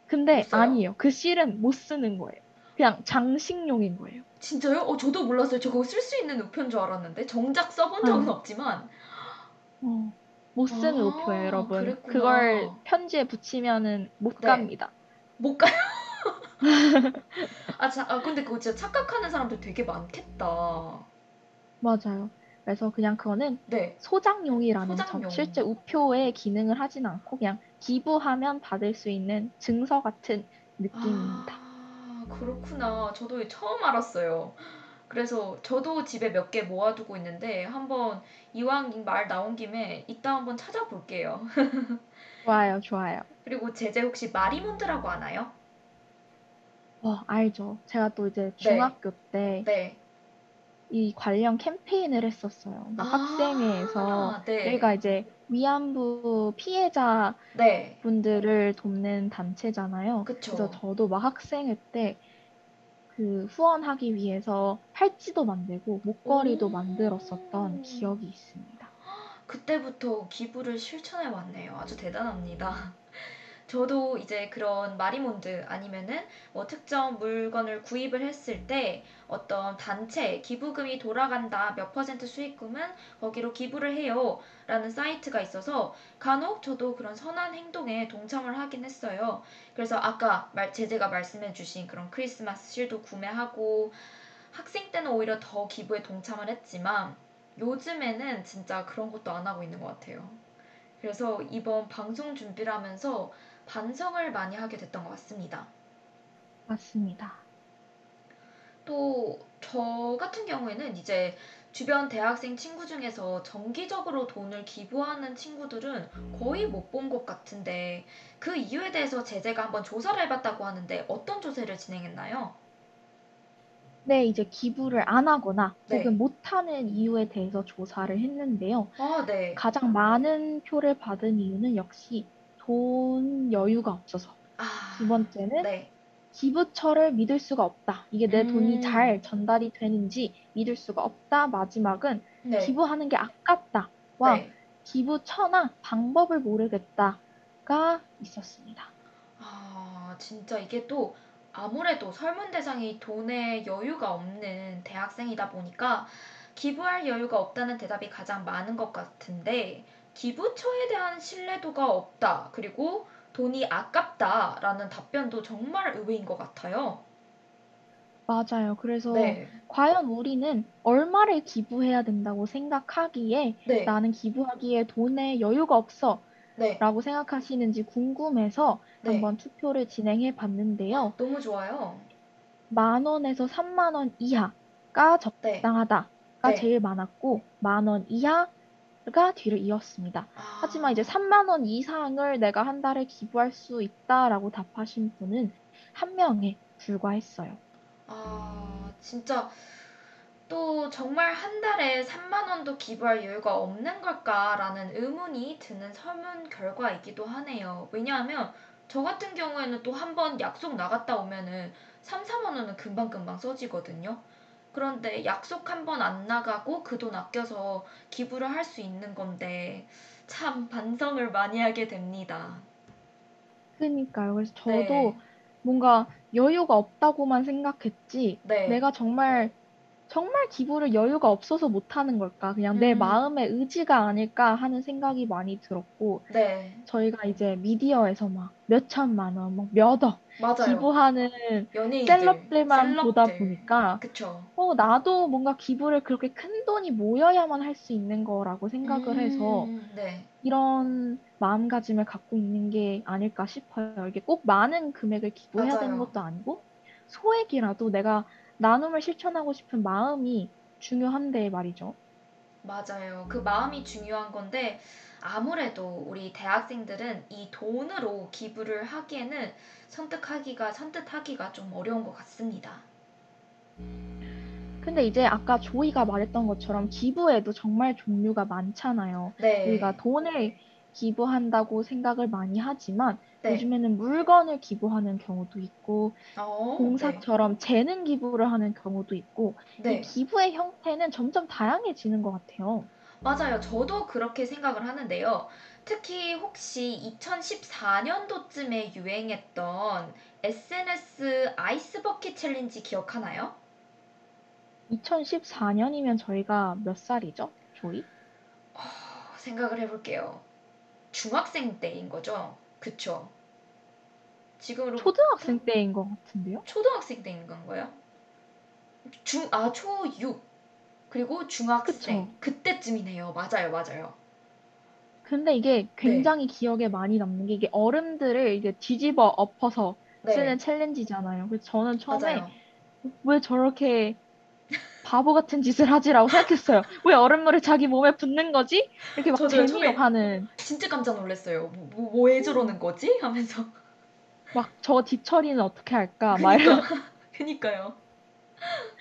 근데 못 써요? 아니에요. 그 실은 못 쓰는 거예요. 그냥 장식용인 거예요. 진짜요? 어, 저도 몰랐어요. 저 그거 쓸 수 있는 우표인 줄 알았는데 정작 써본 적은 어. 없지만 어, 못 쓰는 아, 우표예요, 여러분. 그랬구나. 그걸 편지에 붙이면은 못 네. 갑니다. 못 가요. [LAUGHS] 아, 자, 아, 근데 그거 진짜 착각하는 사람들 되게 많겠다. 맞아요. 그래서 그냥 그거는 네. 소장용이라는 점. 소장용. 실제 우표에 기능을 하진 않고 그냥 기부하면 받을 수 있는 증서 같은 느낌입니다. 아, 그렇구나. 저도 처음 알았어요. 그래서 저도 집에 몇 개 모아두고 있는데 한번 이왕 말 나온 김에 이따 한번 찾아볼게요. [LAUGHS] 좋아요, 좋아요. 그리고 제재 혹시 마리몬드라고 아나요? 어, 알죠. 제가 또 이제 중학교 때 네. 이 관련 캠페인을 했었어요. 막 학생회에서 아, 네. 저희가 이제 위안부 피해자 네. 분들을 돕는 단체잖아요. 그쵸. 그래서 저도 막 학생회 때그 후원하기 위해서 팔찌도 만들고 목걸이도 오. 만들었었던 기억이 있습니다. 그때부터 기부를 실천해 왔네요. 아주 대단합니다. [LAUGHS] 저도 이제 그런 마리몬드 아니면은 뭐 특정 물건을 구입을 했을 때 어떤 단체 기부금이 돌아간다 몇 퍼센트 수익금은 거기로 기부를 해요 라는 사이트가 있어서 간혹 저도 그런 선한 행동에 동참을 하긴 했어요. 그래서 아까 말, 제재가 말씀해 주신 그런 크리스마스 실도 구매하고 학생 때는 오히려 더 기부에 동참을 했지만 요즘에는 진짜 그런 것도 안 하고 있는 것 같아요. 그래서 이번 방송 준비를 하면서 반성을 많이 하게 됐던 것 같습니다. 맞습니다. 또 저 같은 경우에는 이제 주변 대학생 친구 중에서 정기적으로 돈을 기부하는 친구들은 거의 못 본 것 같은데 그 이유에 대해서 제재가 한번 조사를 해봤다고 하는데 어떤 조사를 진행했나요? 네, 이제 기부를 안 하거나 네. 혹은 못하는 이유에 대해서 조사를 했는데요. 아, 네. 가장 많은 표를 받은 이유는 역시 돈 여유가 없어서. 아, 두 번째는 네. 기부처를 믿을 수가 없다. 이게 내 음. 돈이 잘 전달이 되는지 믿을 수가 없다. 마지막은 네. 기부하는 게 아깝다 와 네. 기부처나 방법을 모르겠다가 있었습니다. 아, 진짜 이게 또 아무래도 설문 대상이 돈에 여유가 없는 대학생이다 보니까 기부할 여유가 없다는 대답이 가장 많은 것 같은데 기부처에 대한 신뢰도가 없다. 그리고 돈이 아깝다라는 답변도 정말 의외인 것 같아요. 맞아요. 그래서 네. 과연 우리는 얼마를 기부해야 된다고 생각하기에 네. 나는 기부하기에 돈에 여유가 없어 네. 라고 생각하시는지 궁금해서 네. 한번 투표를 진행해 봤는데요. 너무 좋아요. 만 원에서 3만 원 이하가 네. 적당하다가 네. 제일 많았고 만 원 이하 가 뒤를 이었습니다. 아, 하지만 이제 3만 원 이상을 내가 한 달에 기부할 수 있다라고 답하신 분은 한 명에 불과했어요. 아, 진짜 또 정말 한 달에 3만 원도 기부할 여유가 없는 걸까라는 의문이 드는 설문 결과이기도 하네요. 왜냐하면 저 같은 경우에는 또 한 번 약속 나갔다 오면은 3, 4만 원은 금방금방 써지거든요. 그런데 약속 한 번 안 나가고 그 돈 아껴서 기부를 할 수 있는 건데 참 반성을 많이 하게 됩니다. 그러니까요. 그래서 저도 네. 뭔가 여유가 없다고만 생각했지 네. 내가 정말 정말 기부를 여유가 없어서 못하는 걸까? 그냥 내 음. 마음의 의지가 아닐까 하는 생각이 많이 들었고 네. 저희가 이제 미디어에서 막 몇천만 원, 막 몇억 맞아요. 기부하는 연예인들, 셀럽들만 보다 셀럽들. 보니까 그쵸. 어, 나도 뭔가 기부를 그렇게 큰 돈이 모여야만 할 수 있는 거라고 생각을 해서 음, 네. 이런 마음가짐을 갖고 있는 게 아닐까 싶어요. 이게 꼭 많은 금액을 기부해야 맞아요. 되는 것도 아니고 소액이라도 내가 나눔을 실천하고 싶은 마음이 중요한데 말이죠. 맞아요. 그 마음이 중요한 건데 아무래도 우리 대학생들은 이 돈으로 기부를 하기에는 선택하기가 선뜻하기가 좀 어려운 것 같습니다. 근데 이제 아까 조이가 말했던 것처럼 기부에도 정말 종류가 많잖아요. 네. 우리가 돈을 기부한다고 생각을 많이 하지만 네. 요즘에는 물건을 기부하는 경우도 있고 어, 공사처럼 재능 기부를 하는 경우도 있고 네. 이 네. 기부의 형태는 점점 다양해지는 것 같아요. 맞아요. 저도 그렇게 생각을 하는데요. 특히 혹시 2014년도쯤에 유행했던 SNS 아이스 버킷 챌린지 기억하나요? 2014년이면 저희가 몇 살이죠? 조이? 어, 생각을 해볼게요. 중학생 때인 거죠? 그쵸? 지금으로 초등학생 때인 것 같은데요? 초등학생 때인 건가요? 중, 아, 초6. 그리고 중학생. 그쵸. 그때쯤이네요. 맞아요, 맞아요. 근데 이게 굉장히 기억에 많이 남는 게 이게 얼음들을 이제 뒤집어 엎어서 네, 쓰는 챌린지잖아요. 그래서 저는 처음에 맞아요. 왜 저렇게 바보 같은 짓을 하지라고 생각했어요. 왜 얼음물을 자기 몸에 붓는 거지? 이렇게 막 재미로. 하는 진짜 깜짝 놀랐어요. 뭐, 뭐, 뭐왜 저러는 거지? 하면서. 막 저 뒤처리는 어떻게 할까? 막 이런, 그니까, [LAUGHS] 그니까요.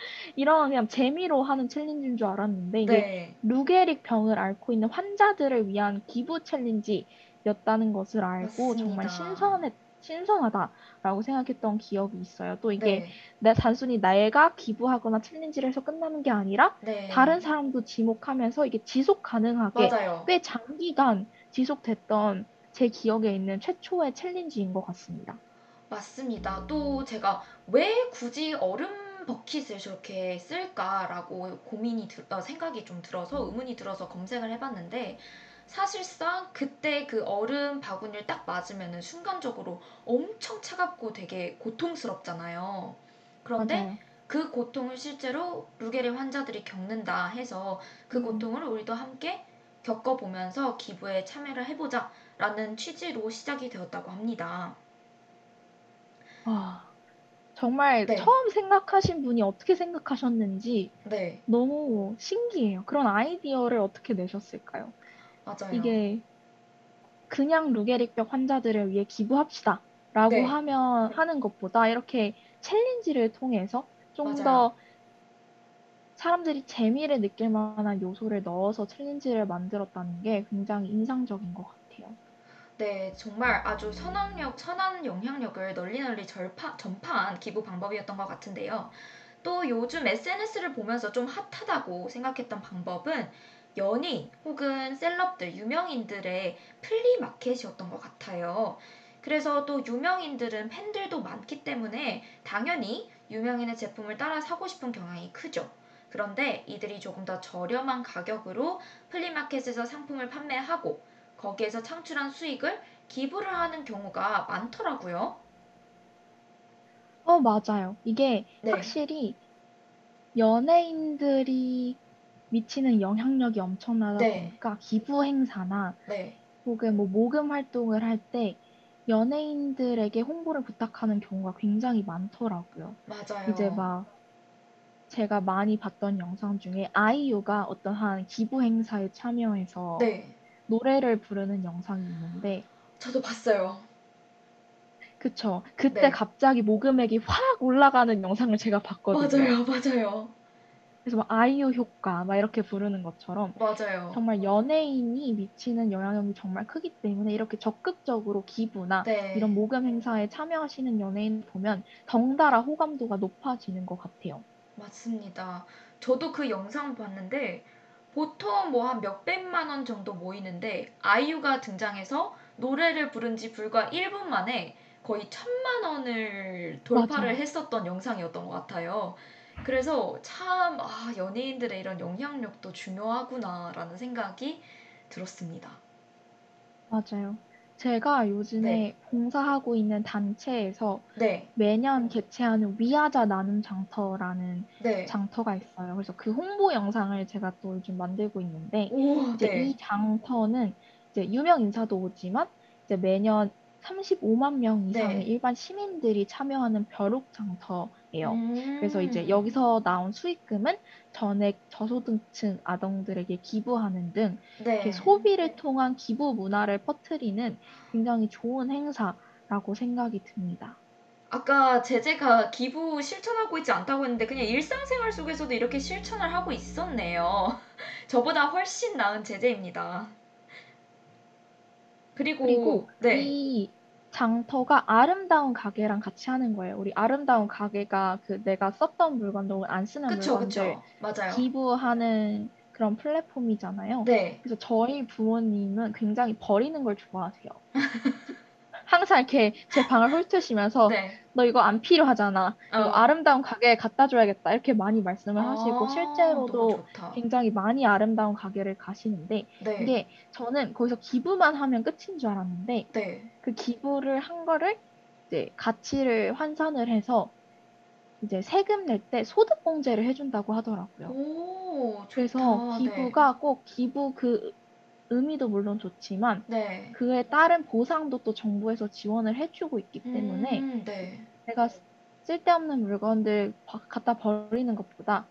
[LAUGHS] 이런 그냥 재미로 하는 챌린지인 줄 알았는데 이게 네, 루게릭 병을 앓고 있는 환자들을 위한 기부 챌린지였다는 것을 알고 정말 맞습니다. 신선해, 신선하다라고 생각했던 기억이 있어요. 또 이게 네, 내 단순히 내가 기부하거나 챌린지를 해서 끝나는 게 아니라 네. 다른 사람도 지목하면서 이게 지속 가능하게 맞아요. 꽤 장기간 지속됐던 제 기억에 있는 최초의 챌린지인 것 같습니다. 맞습니다. 또 제가 왜 굳이 얼음 버킷을 저렇게 쓸까라고 고민이 들, 어, 생각이 좀 들어서 의문이 들어서 검색을 해봤는데 사실상 그때 그 얼음 바구니를 딱 맞으면은 순간적으로 엄청 차갑고 되게 고통스럽잖아요. 그런데 맞아요. 그 고통을 실제로 루게릭 환자들이 겪는다 해서 그 음. 고통을 우리도 함께 겪어보면서 기부에 참여를 해보자 라는 취지로 시작이 되었다고 합니다. 와, 정말 네. 처음 생각하신 분이 어떻게 생각하셨는지 네, 너무 신기해요. 그런 아이디어를 어떻게 내셨을까요? 맞아요. 이게 그냥 루게릭병 환자들을 위해 기부합시다 라고 네. 하면 하는 것보다 이렇게 챌린지를 통해서 좀. 더 사람들이 재미를 느낄 만한 요소를 넣어서 챌린지를 만들었다는 게 굉장히 인상적인 것 같아요. 네, 정말 아주 선악력, 선한 영향력을 널리 널리 절파, 전파한 기부 방법이었던 것 같은데요. 또 요즘 SNS를 보면서 좀 핫하다고 생각했던 방법은 연예인 혹은 셀럽들, 유명인들의 플리마켓이었던 것 같아요. 그래서 또 유명인들은 팬들도 많기 때문에 당연히 유명인의 제품을 따라 사고 싶은 경향이 크죠. 그런데 이들이 조금 더 저렴한 가격으로 플리마켓에서 상품을 판매하고 거기에서 창출한 수익을 기부를 하는 경우가 많더라고요. 어, 맞아요. 이게 네. 확실히 연예인들이 미치는 영향력이 엄청나다 네. 보니까 기부 행사나 네, 혹은 뭐 모금 활동을 할 때 연예인들에게 홍보를 부탁하는 경우가 굉장히 많더라고요. 맞아요. 이제 막 제가 많이 봤던 영상 중에 아이유가 어떤 한 기부 행사에 참여해서 네, 노래를 부르는 영상이 있는데 저도 봤어요. 그쵸. 그때 네. 갑자기 모금액이 확 올라가는 영상을 제가 봤거든요. 맞아요, 맞아요, 그래서 막 아이유 효과 막 이렇게 부르는 것처럼 맞아요. 정말 연예인이 미치는 영향력이 정말 크기 때문에 이렇게 적극적으로 기부나 네, 이런 모금 행사에 참여하시는 연예인 보면 덩달아 호감도가 높아지는 것 같아요. 맞습니다. 저도 그 영상 봤는데 보통 뭐 한 몇백만 원 정도 모이는데 아이유가 등장해서 노래를 부른 지 불과 1분 만에 거의 천만 원을 돌파를 맞아요. 했었던 영상이었던 것 같아요. 그래서 참, 아, 연예인들의 이런 영향력도 중요하구나라는 생각이 들었습니다. 맞아요. 제가 요즘에 네. 봉사하고 있는 단체에서 네, 매년 개최하는 위하자 나눔 장터라는 네. 장터가 있어요. 그래서 그 홍보 영상을 제가 또 요즘 만들고 있는데 오, 이제 네. 이 장터는 이제 유명 인사도 오지만 이제 매년 35만 명 이상의 네. 일반 시민들이 참여하는 벼룩 장터예요. 음. 그래서 이제 여기서 나온 수익금은 전액 저소득층 아동들에게 기부하는 등 네. 소비를 통한 기부 문화를 퍼뜨리는 굉장히 좋은 행사라고 생각이 듭니다. 아까 제재가 기부 실천하고 있지 않다고 했는데 그냥 일상생활 속에서도 이렇게 실천을 하고 있었네요. [LAUGHS] 저보다 훨씬 나은 제재입니다. 그리고, 그리고 네. 이 장터가 아름다운 가게랑 같이 하는 거예요. 우리 아름다운 가게가 그 내가 썼던 물건들 안 쓰는 그쵸, 물건들 그쵸. 맞아요. 기부하는 그런 플랫폼이잖아요. 네. 그래서 저희 부모님은 굉장히 버리는 걸 좋아하세요. [LAUGHS] 항상 이렇게 제 방을 훑으시면서 네. 너 이거 안 필요하잖아. 이거 어. 아름다운 가게에 갖다 줘야겠다. 이렇게 많이 말씀을 하시고 아, 실제로도 너무 좋다. 굉장히 많이 아름다운 가게를 가시는데 네. 이게 저는 거기서 기부만 하면 끝인 줄 알았는데 네. 그 기부를 한 거를 이제 가치를 환산을 해서 이제 세금 낼 때 소득공제를 해준다고 하더라고요. 오. 그래서 네. 기부가 꼭 기부 그 의미도 물론 좋지만 네. 그에 따른 보상도 또 정부에서 지원을 해주고 있기 때문에 음, 네. 내가 쓸데없는 물건들 바- 갖다 버리는 것보다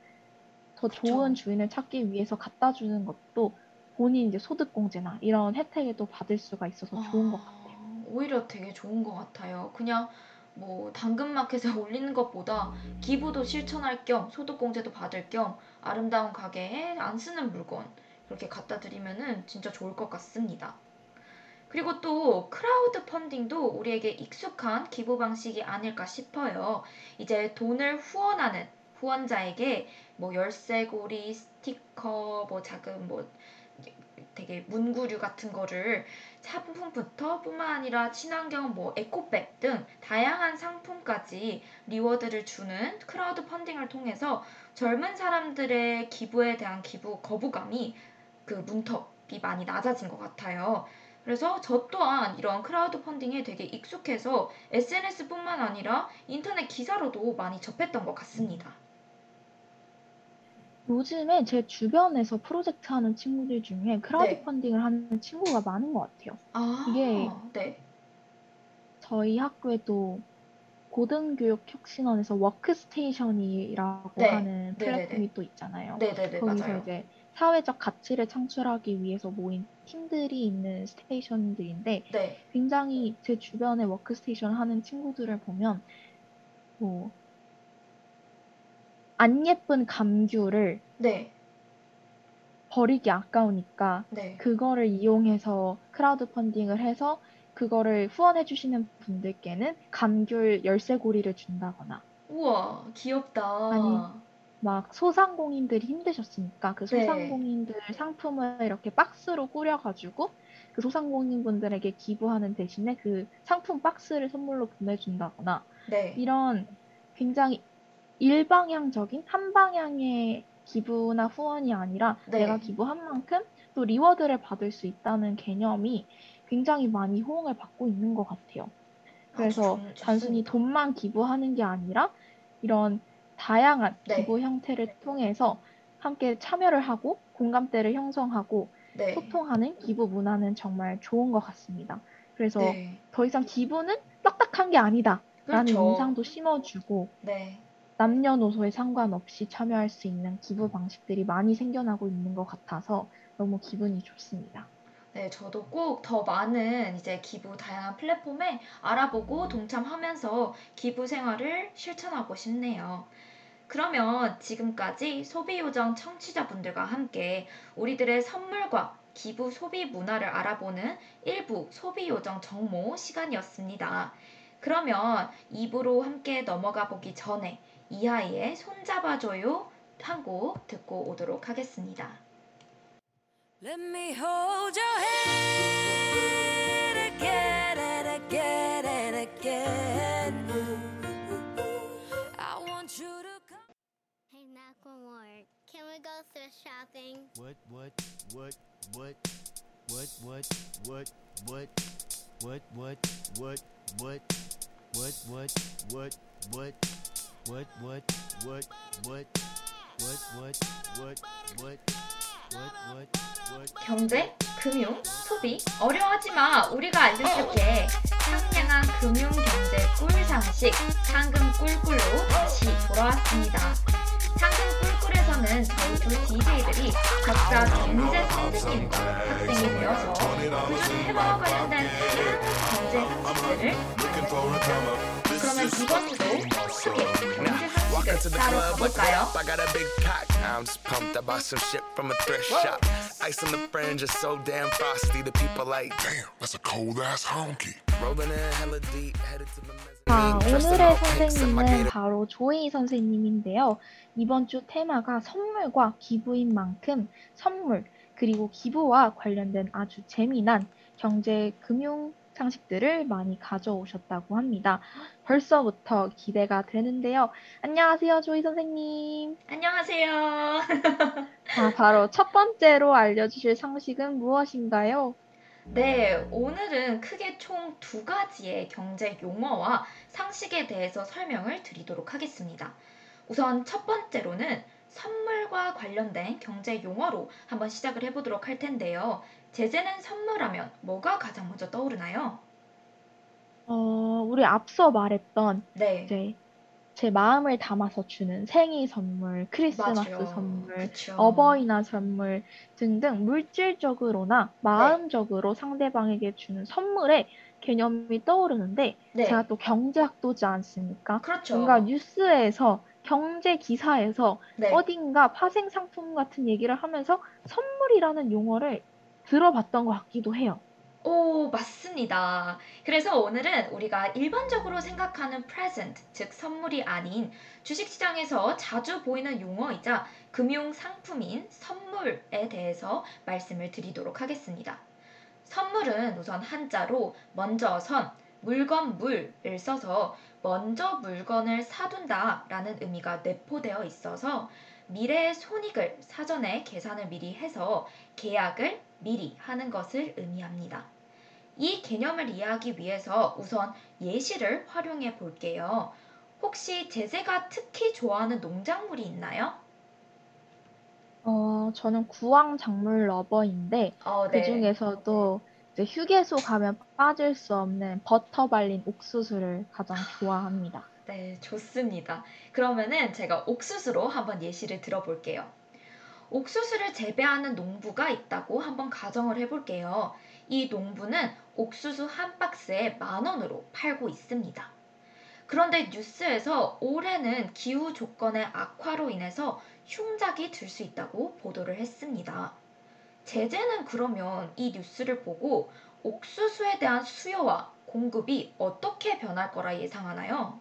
더 좋은 주인을 찾기 위해서 갖다 주는 것도 본인 이제 소득공제나 이런 혜택을 또 받을 수가 있어서 좋은 것 같아요. 아, 오히려 되게 좋은 것 같아요. 그냥 뭐 당근마켓에 [LAUGHS] 올리는 것보다 기부도 실천할 겸 소득공제도 받을 겸 아름다운 가게에 안 쓰는 물건 그렇게 갖다 드리면은 진짜 좋을 것 같습니다. 그리고 또 크라우드 펀딩도 우리에게 익숙한 기부 방식이 아닐까 싶어요. 이제 돈을 후원하는 후원자에게 뭐 열쇠고리, 스티커, 뭐 작은 뭐 되게 문구류 같은 거를 상품부터 뿐만 아니라 친환경 뭐 에코백 등 다양한 상품까지 reward를 주는 크라우드 펀딩을 통해서 젊은 사람들의 기부에 대한 기부 거부감이 그 문턱이 많이 낮아진 것 같아요. 그래서 저 또한 이런 크라우드 펀딩에 되게 익숙해서 SNS뿐만 아니라 인터넷 기사로도 많이 접했던 것 같습니다. 요즘에 제 주변에서 프로젝트 하는 친구들 중에 크라우드 네. 펀딩을 하는 친구가 많은 것 같아요. 아, 이게- 네, 저희 학교에도 고등교육혁신원에서 워크스테이션이라고 네. 하는 네네네. 플랫폼이 또 있잖아요. 네, 네, 네, 거기서 맞아요. 이제 사회적 가치를 창출하기 위해서 모인 팀들이 있는 스테이션들인데 네, 굉장히 제 주변에 워크스테이션 하는 친구들을 보면 뭐 안 예쁜 감귤을 네, 버리기 아까우니까 네. 그거를 이용해서 크라우드 펀딩을 해서 그거를 후원해 주시는 분들께는 감귤 열쇠고리를 준다거나 우와, 귀엽다. 아니, 막 소상공인들이 힘드셨으니까 그 네. 소상공인들 상품을 이렇게 박스로 꾸려가지고 그 소상공인분들에게 기부하는 대신에 그 상품 박스를 선물로 보내준다거나 네, 이런 굉장히 일방향적인 한 방향의 기부나 후원이 아니라 네. 내가 기부한 만큼 또 리워드를 받을 수 있다는 개념이 굉장히 많이 호응을 받고 있는 것 같아요. 그래서 아주 좋- 단순히. 돈만 기부하는 게 아니라 이런 다양한 네. 기부 형태를 통해서 함께 참여를 하고 공감대를 형성하고 네, 소통하는 기부 문화는 정말 좋은 것 같습니다. 그래서 네, 더 이상 기부는 딱딱한 게 아니다. 라는 그렇죠. 인상도 심어주고 네, 남녀노소에 상관없이 참여할 수 있는 기부 방식들이 많이 생겨나고 있는 것 같아서 너무 기분이 좋습니다. 네, 저도 꼭 더 많은 이제 기부 다양한 플랫폼에 알아보고 동참하면서 기부 생활을 실천하고 싶네요. 그러면 지금까지 소비요정 청취자분들과 함께 우리들의 선물과 기부 소비 문화를 알아보는 일부 소비요정 정모 시간이었습니다. 그러면 2부로 함께 넘어가 보기 전에 이하이의 손잡아줘요 한 곡 듣고 오도록 하겠습니다. Let me hold your hand again and again Can we go thrift shopping? What, what, what, what? What, what, what, what? What, what, what, what? What, what, what, what? What, what, what, what? What, what, what, what? What, what, what? 경제, 금융, 소비 어려워하지 마. 우리가 알려줄게. 상냥한 금융 경제 꿀 상식, 상금 꿀꿀로 다시 돌아왔습니다. 저희 두 DJ들이 각자 경제 선생님과 학생이 되어서 꾸준히 해마와 관련된 다양한 경제 알려드립니다. 그러면 이번에도 크게 경제 상식을 따로 가볼까요? I got a big cock. I'm just pumped. I bought some shit from a thrift shop. Ice on the fringe is so damn frosty. The people like, Damn, that's a cold ass honky. rolling in hella deep, headed to the 자, mezzanine. Dressed in 오늘의 선생님은 바로 조이 선생님인데요. 이번 주 테마가 선물과 기부인 만큼 선물, 그리고 기부와 관련된 아주 재미난 경제, 금융 상식들을 많이 가져오셨다고 합니다. 벌써부터 기대가 되는데요. 안녕하세요, 조이 선생님. 안녕하세요. 자, 바로 첫 번째로 알려주실 상식은 무엇인가요? 네, 오늘은 크게 총 두 가지의 경제 용어와 상식에 대해서 설명을 드리도록 하겠습니다. 우선 첫 번째로는 선물과 관련된 경제 용어로 한번 시작을 해보도록 할 텐데요. 제재는 선물하면 뭐가 가장 먼저 떠오르나요? 어, 우리 앞서 말했던 네, 이제 제 마음을 담아서 주는 생일 선물, 크리스마스 맞아요. 선물, 그쵸. 어버이날 선물 등등 물질적으로나 마음적으로 상대방에게 주는 선물의 개념이 떠오르는데 네, 제가 또 경제학도지 않습니까? 그렇죠. 뭔가 뉴스에서 경제 기사에서 네, 어딘가 파생 상품 같은 얘기를 하면서 선물이라는 용어를 들어봤던 것 같기도 해요. 오, 맞습니다. 그래서 오늘은 우리가 일반적으로 생각하는 present, 즉 선물이 아닌 주식시장에서 자주 보이는 용어이자 금융 상품인 선물에 대해서 말씀을 드리도록 하겠습니다. 선물은 우선 한자로 먼저 선, 물건 물을 써서 먼저 물건을 사둔다 라는 의미가 내포되어 있어서 미래의 손익을 사전에 계산을 미리 해서 계약을 미리 하는 것을 의미합니다. 이 개념을 이해하기 위해서 우선 예시를 활용해 볼게요. 혹시 제재가 특히 좋아하는 농작물이 있나요? 어, 저는 구황 작물 러버인데 어, 그 중에서도 이제 휴게소 가면 빠질 수 없는 버터 발린 옥수수를 가장 좋아합니다. 네, 좋습니다. 그러면은 제가 옥수수로 한번 예시를 들어볼게요. 옥수수를 재배하는 농부가 있다고 한번 가정을 해볼게요. 이 농부는 옥수수 한 박스에 만 원으로 팔고 있습니다. 그런데 뉴스에서 올해는 기후 조건의 악화로 인해서 흉작이 들 수 있다고 보도를 했습니다. 제재는 그러면 이 뉴스를 보고 옥수수에 대한 수요와 공급이 어떻게 변할 거라 예상하나요?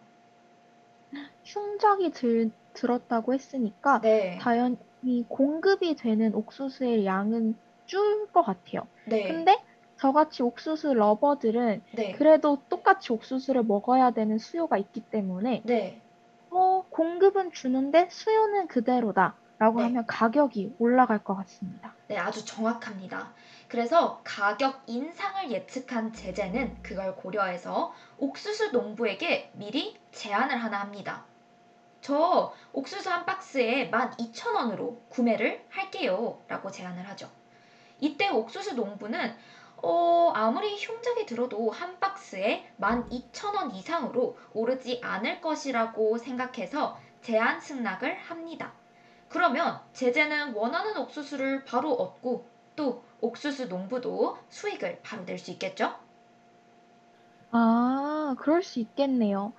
흉작이 들, 들었다고 했으니까 네, 당연 히 공급이 되는 옥수수의 양은 줄 것 같아요. 네, 근데 저같이 옥수수 러버들은 네, 그래도 똑같이 옥수수를 먹어야 되는 수요가 있기 때문에 네, 어, 공급은 주는데 수요는 그대로다 라고 네. 하면 가격이 올라갈 것 같습니다. 네, 아주 정확합니다. 그래서 가격 인상을 예측한 제재는 그걸 고려해서 옥수수 농부에게 미리 제안을 하나 합니다. 저 옥수수 한 박스에 12,000원으로 구매를 할게요. 라고 제안을 하죠. 이때 옥수수 농부는 어, 아무리 흉작이 들어도 한 박스에 12,000원 이상으로 오르지 않을 것이라고 생각해서 제안 승낙을 합니다. 그러면 제재는 원하는 옥수수를 바로 얻고 또 옥수수 농부도 수익을 바로 낼 수 있겠죠? 아, 그럴 수 있겠네요.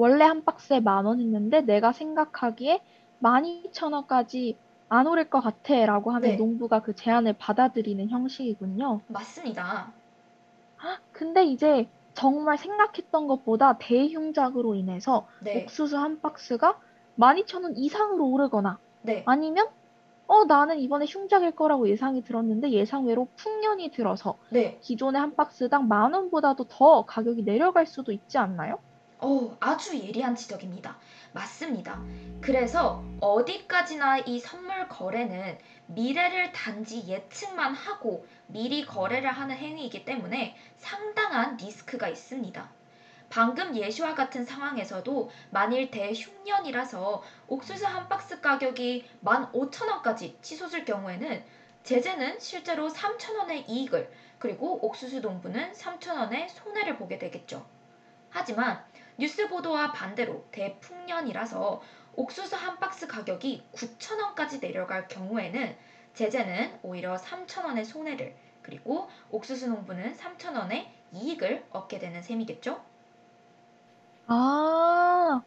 원래 한 박스에 만 원이었는데 내가 생각하기에 12,000원까지 안 오를 것 같아 라고 하면 네. 농부가 그 제안을 받아들이는 형식이군요. 맞습니다. 근데 이제 정말 생각했던 것보다 대흉작으로 인해서 네, 옥수수 한 박스가 12,000원 이상으로 오르거나 네, 아니면 어, 나는 이번에 흉작일 거라고 예상이 들었는데 예상외로 풍년이 들어서 네. 기존의 한 박스당 만 원보다도 더 가격이 내려갈 수도 있지 않나요? 어, 아주 예리한 지적입니다. 맞습니다. 그래서 어디까지나 이 선물 거래는 미래를 단지 예측만 하고 미리 거래를 하는 행위이기 때문에 상당한 리스크가 있습니다. 방금 예시와 같은 상황에서도 만일 대흉년이라서 옥수수 한 박스 가격이 15,000원까지 치솟을 경우에는 제재는 실제로 3천원의 이익을 그리고 옥수수 농부는 3천원의 손해를 보게 되겠죠. 하지만 뉴스 보도와 반대로 대풍년이라서 옥수수 한 박스 가격이 9천원까지 내려갈 경우에는 제재는 오히려 3천원의 손해를 그리고 옥수수 농부는 3천원의 이익을 얻게 되는 셈이겠죠. 아,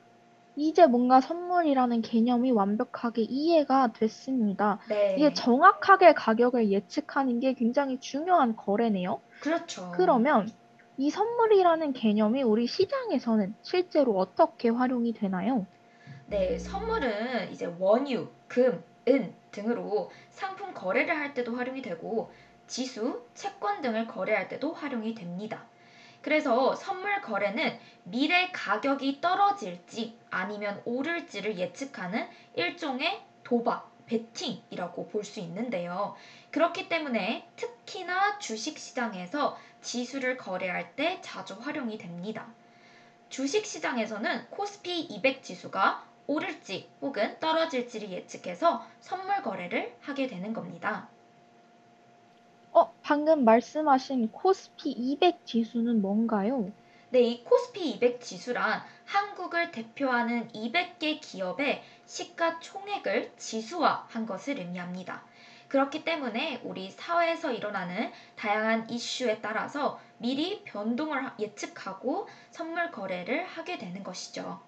이제 뭔가 선물이라는 개념이 완벽하게 이해가 됐습니다. 네. 이게 정확하게 가격을 예측하는 게 굉장히 중요한 거래네요. 그렇죠. 그러면 이 선물이라는 개념이 우리 시장에서는 실제로 어떻게 활용이 되나요? 네, 선물은 이제 원유, 금, 은 등으로 상품 거래를 할 때도 활용이 되고 지수, 채권 등을 거래할 때도 활용이 됩니다. 그래서 선물 거래는 미래 가격이 떨어질지 아니면 오를지를 예측하는 일종의 도박, 베팅이라고 볼 수 있는데요. 그렇기 때문에 특히나 주식 시장에서 지수를 거래할 때 자주 활용이 됩니다. 주식 시장에서는 코스피 200 지수가 오를지 혹은 떨어질지를 예측해서 선물 거래를 하게 되는 겁니다. 어, 방금 말씀하신 코스피 200 지수는 뭔가요? 네, 이 코스피 200 지수란 한국을 대표하는 200개 기업의 시가총액을 지수화한 것을 의미합니다. 그렇기 때문에 우리 사회에서 일어나는 다양한 이슈에 따라서 미리 변동을 예측하고 선물 거래를 하게 되는 것이죠.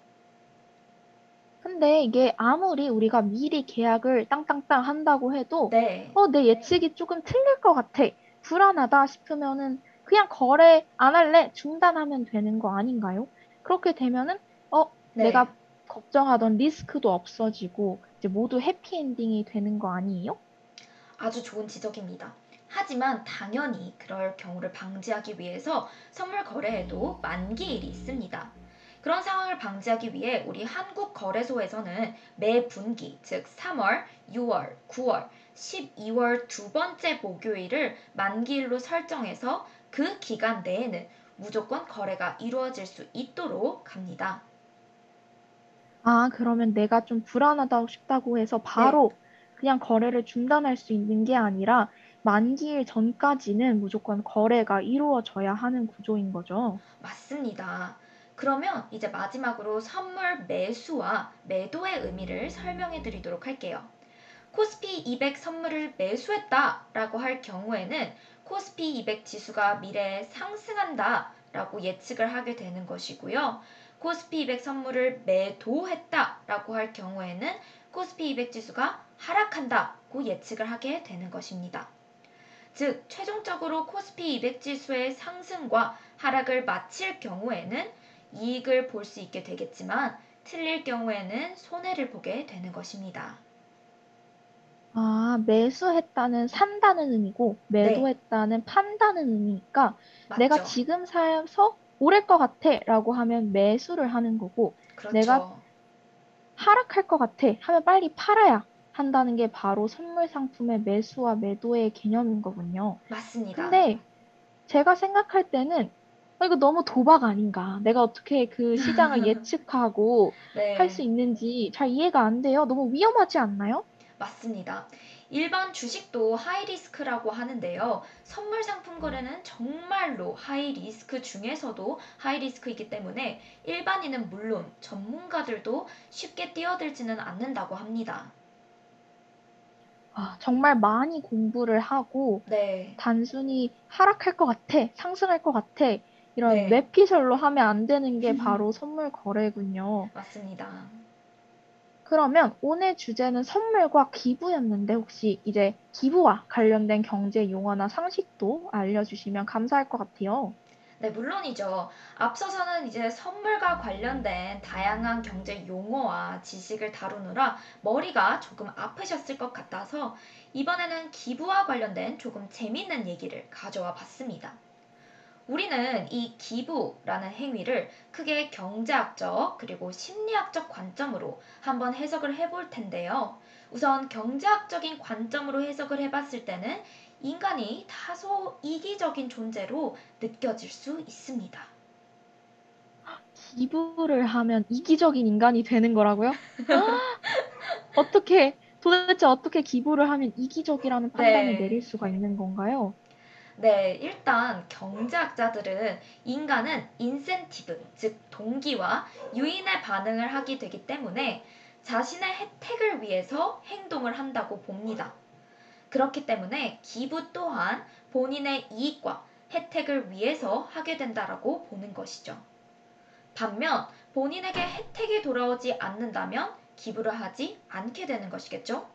근데 이게 아무리 우리가 미리 계약을 땅땅땅 한다고 해도 네. 어, 내 예측이 조금 틀릴 것 같아. 불안하다 싶으면은 그냥 거래 안 할래. 중단하면 되는 거 아닌가요? 그렇게 되면은 어, 네. 내가 걱정하던 리스크도 없어지고 이제 모두 해피엔딩이 되는 거 아니에요? 아주 좋은 지적입니다. 하지만 당연히 그럴 경우를 방지하기 위해서 선물 거래에도 만기일이 있습니다. 그런 상황을 방지하기 위해 우리 한국 거래소에서는 매 분기, 즉 3월, 6월, 9월, 12월 두 번째 목요일을 만기일로 설정해서 그 기간 내에는 무조건 거래가 이루어질 수 있도록 합니다. 아, 그러면 내가 좀 불안하다고 싶다고 해서 바로 네. 그냥 거래를 중단할 수 있는 게 아니라 만기일 전까지는 무조건 거래가 이루어져야 하는 구조인 거죠. 맞습니다. 그러면 이제 마지막으로 선물 매수와 매도의 의미를 설명해 드리도록 할게요. 코스피 200 선물을 매수했다 라고 할 경우에는 코스피 200 지수가 미래에 상승한다 라고 예측을 하게 되는 것이고요. 코스피 200 선물을 매도했다 라고 할 경우에는 코스피 200 지수가 하락한다고 예측을 하게 되는 것입니다. 즉, 최종적으로 코스피 200 지수의 상승과 하락을 마칠 경우에는 이익을 볼 수 있게 되겠지만 틀릴 경우에는 손해를 보게 되는 것입니다. 아, 매수했다는 산다는 의미고 매도했다는 판다는 의미니까 맞죠? 내가 지금 사서 오를 것 같아 라고 하면 매수를 하는 거고 그렇죠. 내가 하락할 것 같아 하면 빨리 팔아야 한다는 게 바로 선물 상품의 매수와 매도의 개념인 거군요. 맞습니다. 근데 제가 생각할 때는 어, 이거 너무 도박 아닌가? 내가 어떻게 그 시장을 [LAUGHS] 예측하고 네. 할수 있는지 잘 이해가 안 돼요. 너무 위험하지 않나요? 맞습니다. 일반 주식도 하이리스크라고 하는데요. 선물 상품 거래는 정말로 하이리스크 중에서도 하이리스크이기 때문에 일반인은 물론 전문가들도 쉽게 뛰어들지는 않는다고 합니다. 아, 정말 많이 공부를 하고 네. 단순히 하락할 것 같아, 상승할 것 같아 이런 네. 뇌피셜로 하면 안 되는 게 [LAUGHS] 바로 선물 거래군요. 맞습니다. 그러면 오늘 주제는 선물과 기부였는데 혹시 이제 기부와 관련된 경제 용어나 상식도 알려주시면 감사할 것 같아요. 네, 물론이죠. 앞서서는 이제 선물과 관련된 다양한 경제 용어와 지식을 다루느라 머리가 조금 아프셨을 것 같아서 이번에는 기부와 관련된 조금 재밌는 얘기를 가져와 봤습니다. 우리는 이 기부라는 행위를 크게 경제학적 그리고 심리학적 관점으로 한번 해석을 해볼 텐데요. 우선 경제학적인 관점으로 해석을 해봤을 때는 인간이 다소 이기적인 존재로 느껴질 수 있습니다. 기부를 하면 이기적인 인간이 되는 거라고요? 어떻게 도대체 어떻게 기부를 하면 이기적이라는 판단을 네. 내릴 수가 있는 건가요? 네, 일단 경제학자들은 인간은 인센티브, 즉 동기와 유인의 반응을 하게 되기 때문에 자신의 혜택을 위해서 행동을 한다고 봅니다. 그렇기 때문에 기부 또한 본인의 이익과 혜택을 위해서 하게 된다라고 보는 것이죠. 반면 본인에게 혜택이 돌아오지 않는다면 기부를 하지 않게 되는 것이겠죠?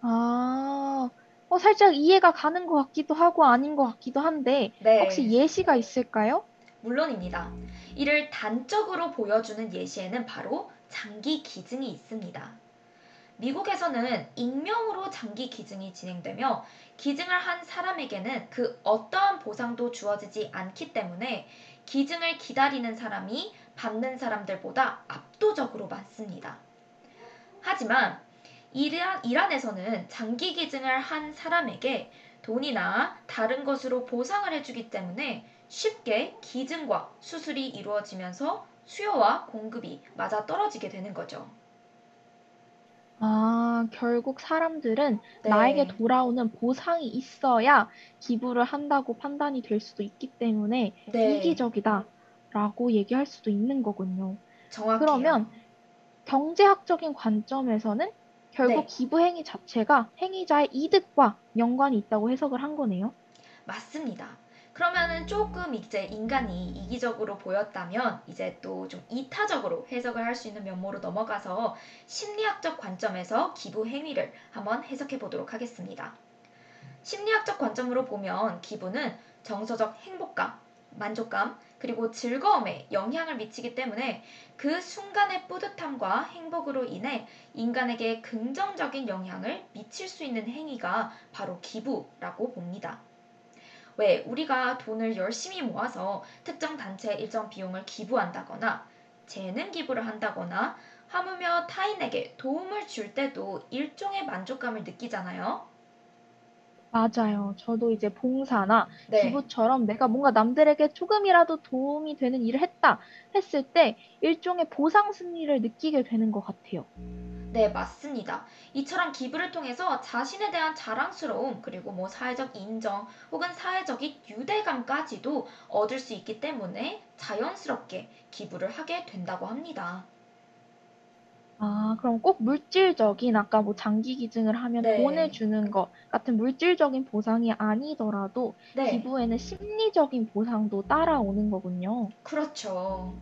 아, 어, 살짝 이해가 가는 것 같기도 하고 아닌 것 같기도 한데, 네. 혹시 예시가 있을까요? 물론입니다. 이를 단적으로 보여주는 예시에는 바로 장기 기증이 있습니다. 미국에서는 익명으로 장기 기증이 진행되며 기증을 한 사람에게는 그 어떠한 보상도 주어지지 않기 때문에 기증을 기다리는 사람이 받는 사람들보다 압도적으로 많습니다. 하지만 이란, 이란에서는 장기 기증을 한 사람에게 돈이나 다른 것으로 보상을 해주기 때문에 쉽게 기증과 수술이 이루어지면서 수요와 공급이 맞아 떨어지게 되는 거죠. 아, 결국 사람들은 네. 나에게 돌아오는 보상이 있어야 기부를 한다고 판단이 될 수도 있기 때문에 네, 이기적이다라고 얘기할 수도 있는 거군요. 정확해요. 그러면 경제학적인 관점에서는 결국 네. 기부 행위 자체가 행위자의 이득과 연관이 있다고 해석을 한 거네요. 맞습니다. 그러면은 조금 이제 인간이 이기적으로 보였다면 이제 또 좀 이타적으로 해석을 할 수 있는 면모로 넘어가서 심리학적 관점에서 기부 행위를 한번 해석해 보도록 하겠습니다. 심리학적 관점으로 보면 기부는 정서적 행복감, 만족감, 그리고 즐거움에 영향을 미치기 때문에 그 순간의 뿌듯함과 행복으로 인해 인간에게 긍정적인 영향을 미칠 수 있는 행위가 바로 기부라고 봅니다. 왜 우리가 돈을 열심히 모아서 특정 단체에 일정 비용을 기부한다거나 재능 기부를 한다거나 하물며 타인에게 도움을 줄 때도 일종의 만족감을 느끼잖아요. 맞아요. 저도 이제 봉사나 네. 기부처럼 내가 뭔가 남들에게 조금이라도 도움이 되는 일을 했다 했을 때 일종의 보상 승리를 느끼게 되는 것 같아요. 네, 맞습니다. 이처럼 기부를 통해서 자신에 대한 자랑스러움, 그리고 뭐 사회적 인정 혹은 사회적인 유대감까지도 얻을 수 있기 때문에 자연스럽게 기부를 하게 된다고 합니다. 아, 그럼 꼭 물질적인 아까 뭐 장기 기증을 하면 네. 돈을 주는 것 같은 물질적인 보상이 아니더라도 네, 기부에는 심리적인 보상도 따라오는 거군요. 그렇죠.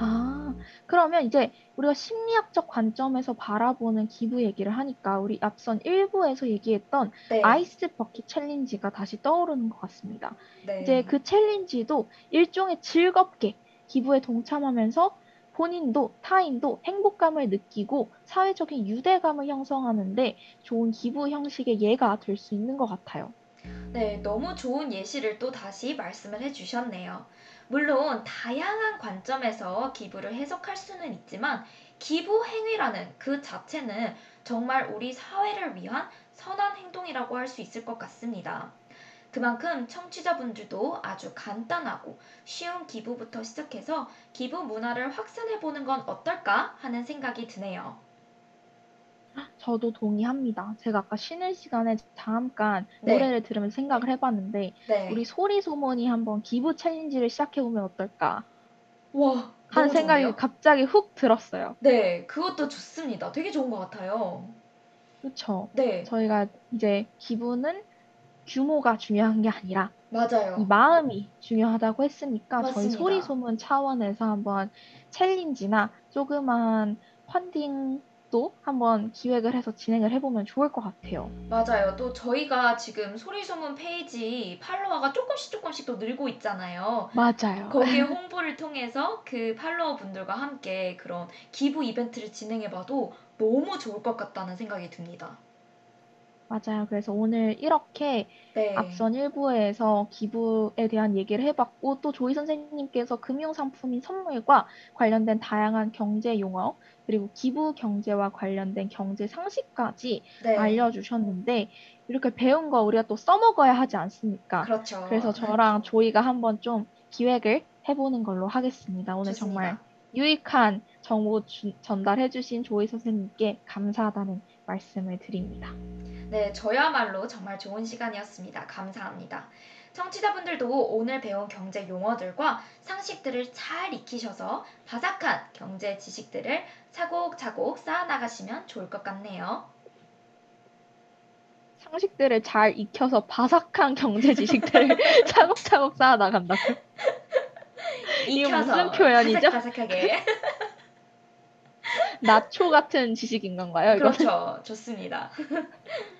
아, 그러면 이제 우리가 심리학적 관점에서 바라보는 기부 얘기를 하니까 우리 앞선 1부에서 얘기했던 네, 아이스 버킷 챌린지가 다시 떠오르는 것 같습니다. 네. 이제 그 챌린지도 일종의 즐겁게 기부에 동참하면서 본인도 타인도 행복감을 느끼고 사회적인 유대감을 형성하는데 좋은 기부 형식의 예가 될 수 있는 것 같아요. 네, 너무 좋은 예시를 또 다시 말씀을 해주셨네요. 물론 다양한 관점에서 기부를 해석할 수는 있지만 기부 행위라는 그 자체는 정말 우리 사회를 위한 선한 행동이라고 할 수 있을 것 같습니다. 그만큼 청취자분들도 아주 간단하고 쉬운 기부부터 시작해서 기부 문화를 확산해 보는 건 어떨까 하는 생각이 드네요. 저도 동의합니다. 제가 아까 쉬는 시간에 잠깐 네. 노래를 들으면서 생각을 해봤는데 네. 우리 소리 소문이 한번 기부 챌린지를 시작해 보면 어떨까 와, 하는 너무 생각이 좋은데요? 갑자기 훅 들었어요. 네, 그것도 좋습니다. 되게 좋은 것 같아요. 그렇죠? 네, 저희가 이제 기부는 규모가 중요한 게 아니라 맞아요. 이 마음이 중요하다고 했으니까 저희 맞습니다. 소리 소문 차원에서 한번 챌린지나 조그만 펀딩 도 한번 기획을 해서 진행을 해보면 좋을 것 같아요. 맞아요. 또 저희가 지금 소리소문 페이지 팔로워가 조금씩 조금씩 또 늘고 있잖아요. 맞아요. 거기에 [LAUGHS] 홍보를 통해서 그 팔로워 분들과 함께 그런 기부 이벤트를 진행해봐도 너무 좋을 것 같다는 생각이 듭니다. 맞아요. 그래서 오늘 이렇게 네. 앞선 1부에서 기부에 대한 얘기를 해봤고 또 조희 선생님께서 금융상품인 선물과 관련된 다양한 경제 용어 그리고 기부 경제와 관련된 경제 상식까지 네. 알려주셨는데 이렇게 배운 거 우리가 또 써먹어야 하지 않습니까? 그렇죠. 그래서 저랑 조이가 한번 좀 기획을 해보는 걸로 하겠습니다. 오늘 좋습니다. 정말 유익한 정보 주- 전달해주신 조이 선생님께 감사하다는 말씀을 드립니다. 네, 저야말로 정말 좋은 시간이었습니다. 감사합니다. 청취자분들도 오늘 배운 경제 용어들과 상식들을 잘 익히셔서 바삭한 경제 지식들을 차곡차곡 쌓아나가시면 좋을 것 같네요. 상식들을 잘 익혀서 바삭한 경제 지식들을 [LAUGHS] 차곡차곡 쌓아 나간다고. 이게 무슨 표현이죠? 바삭바삭하게. [LAUGHS] 나초 같은 지식인 건가요? 이거 그렇죠. 좋습니다. [LAUGHS]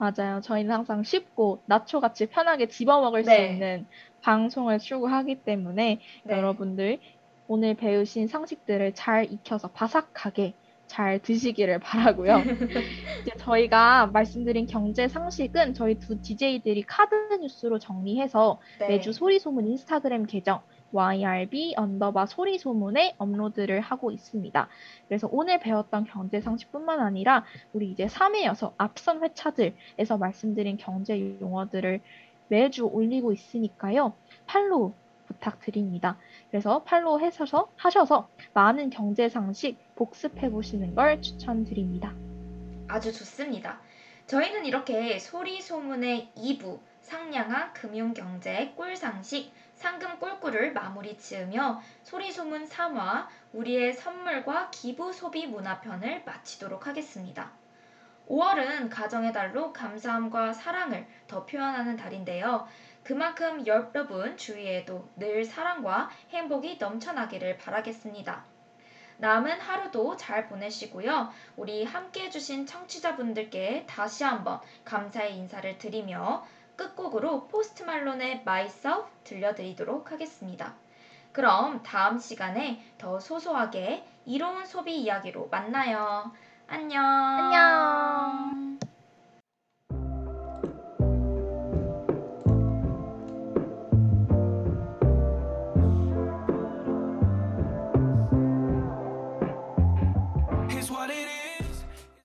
맞아요. 저희는 항상 쉽고 나초같이 편하게 집어먹을 수 네. 있는 방송을 추구하기 때문에 네. 여러분들 오늘 배우신 상식들을 잘 익혀서 바삭하게 잘 드시기를 바라고요. [LAUGHS] 이제 저희가 말씀드린 경제 상식은 저희 두 DJ들이 카드 뉴스로 정리해서 네. 매주 소리 소문 인스타그램 계정 YRB 언더바 소리소문에 업로드를 하고 있습니다. 그래서 오늘 배웠던 경제 상식뿐만 아니라 우리 이제 3회여서 앞선 회차들에서 말씀드린 경제 용어들을 매주 올리고 있으니까요. 팔로우 부탁드립니다. 그래서 팔로우 하셔서, 하셔서 많은 경제 상식 복습해 보시는 걸 추천드립니다. 아주 좋습니다. 저희는 이렇게 소리 소문의 2부 상냥한 금융 경제 꿀 상식 상금 꿀꿀을 마무리 지으며 소리 소문 3화 우리의 선물과 기부 소비 문화편을 마치도록 하겠습니다. 5월은 가정의 달로 감사함과 사랑을 더 표현하는 달인데요. 그만큼 여러분 주위에도 늘 사랑과 행복이 넘쳐나기를 바라겠습니다. 남은 하루도 잘 보내시고요. 우리 함께 해주신 청취자분들께 다시 한번 감사의 인사를 드리며 끝곡으로 포스트 말론의 Myself 들려드리도록 하겠습니다. 그럼 다음 시간에 더 소소하게 이로운 소비 이야기로 만나요. 안녕. 안녕.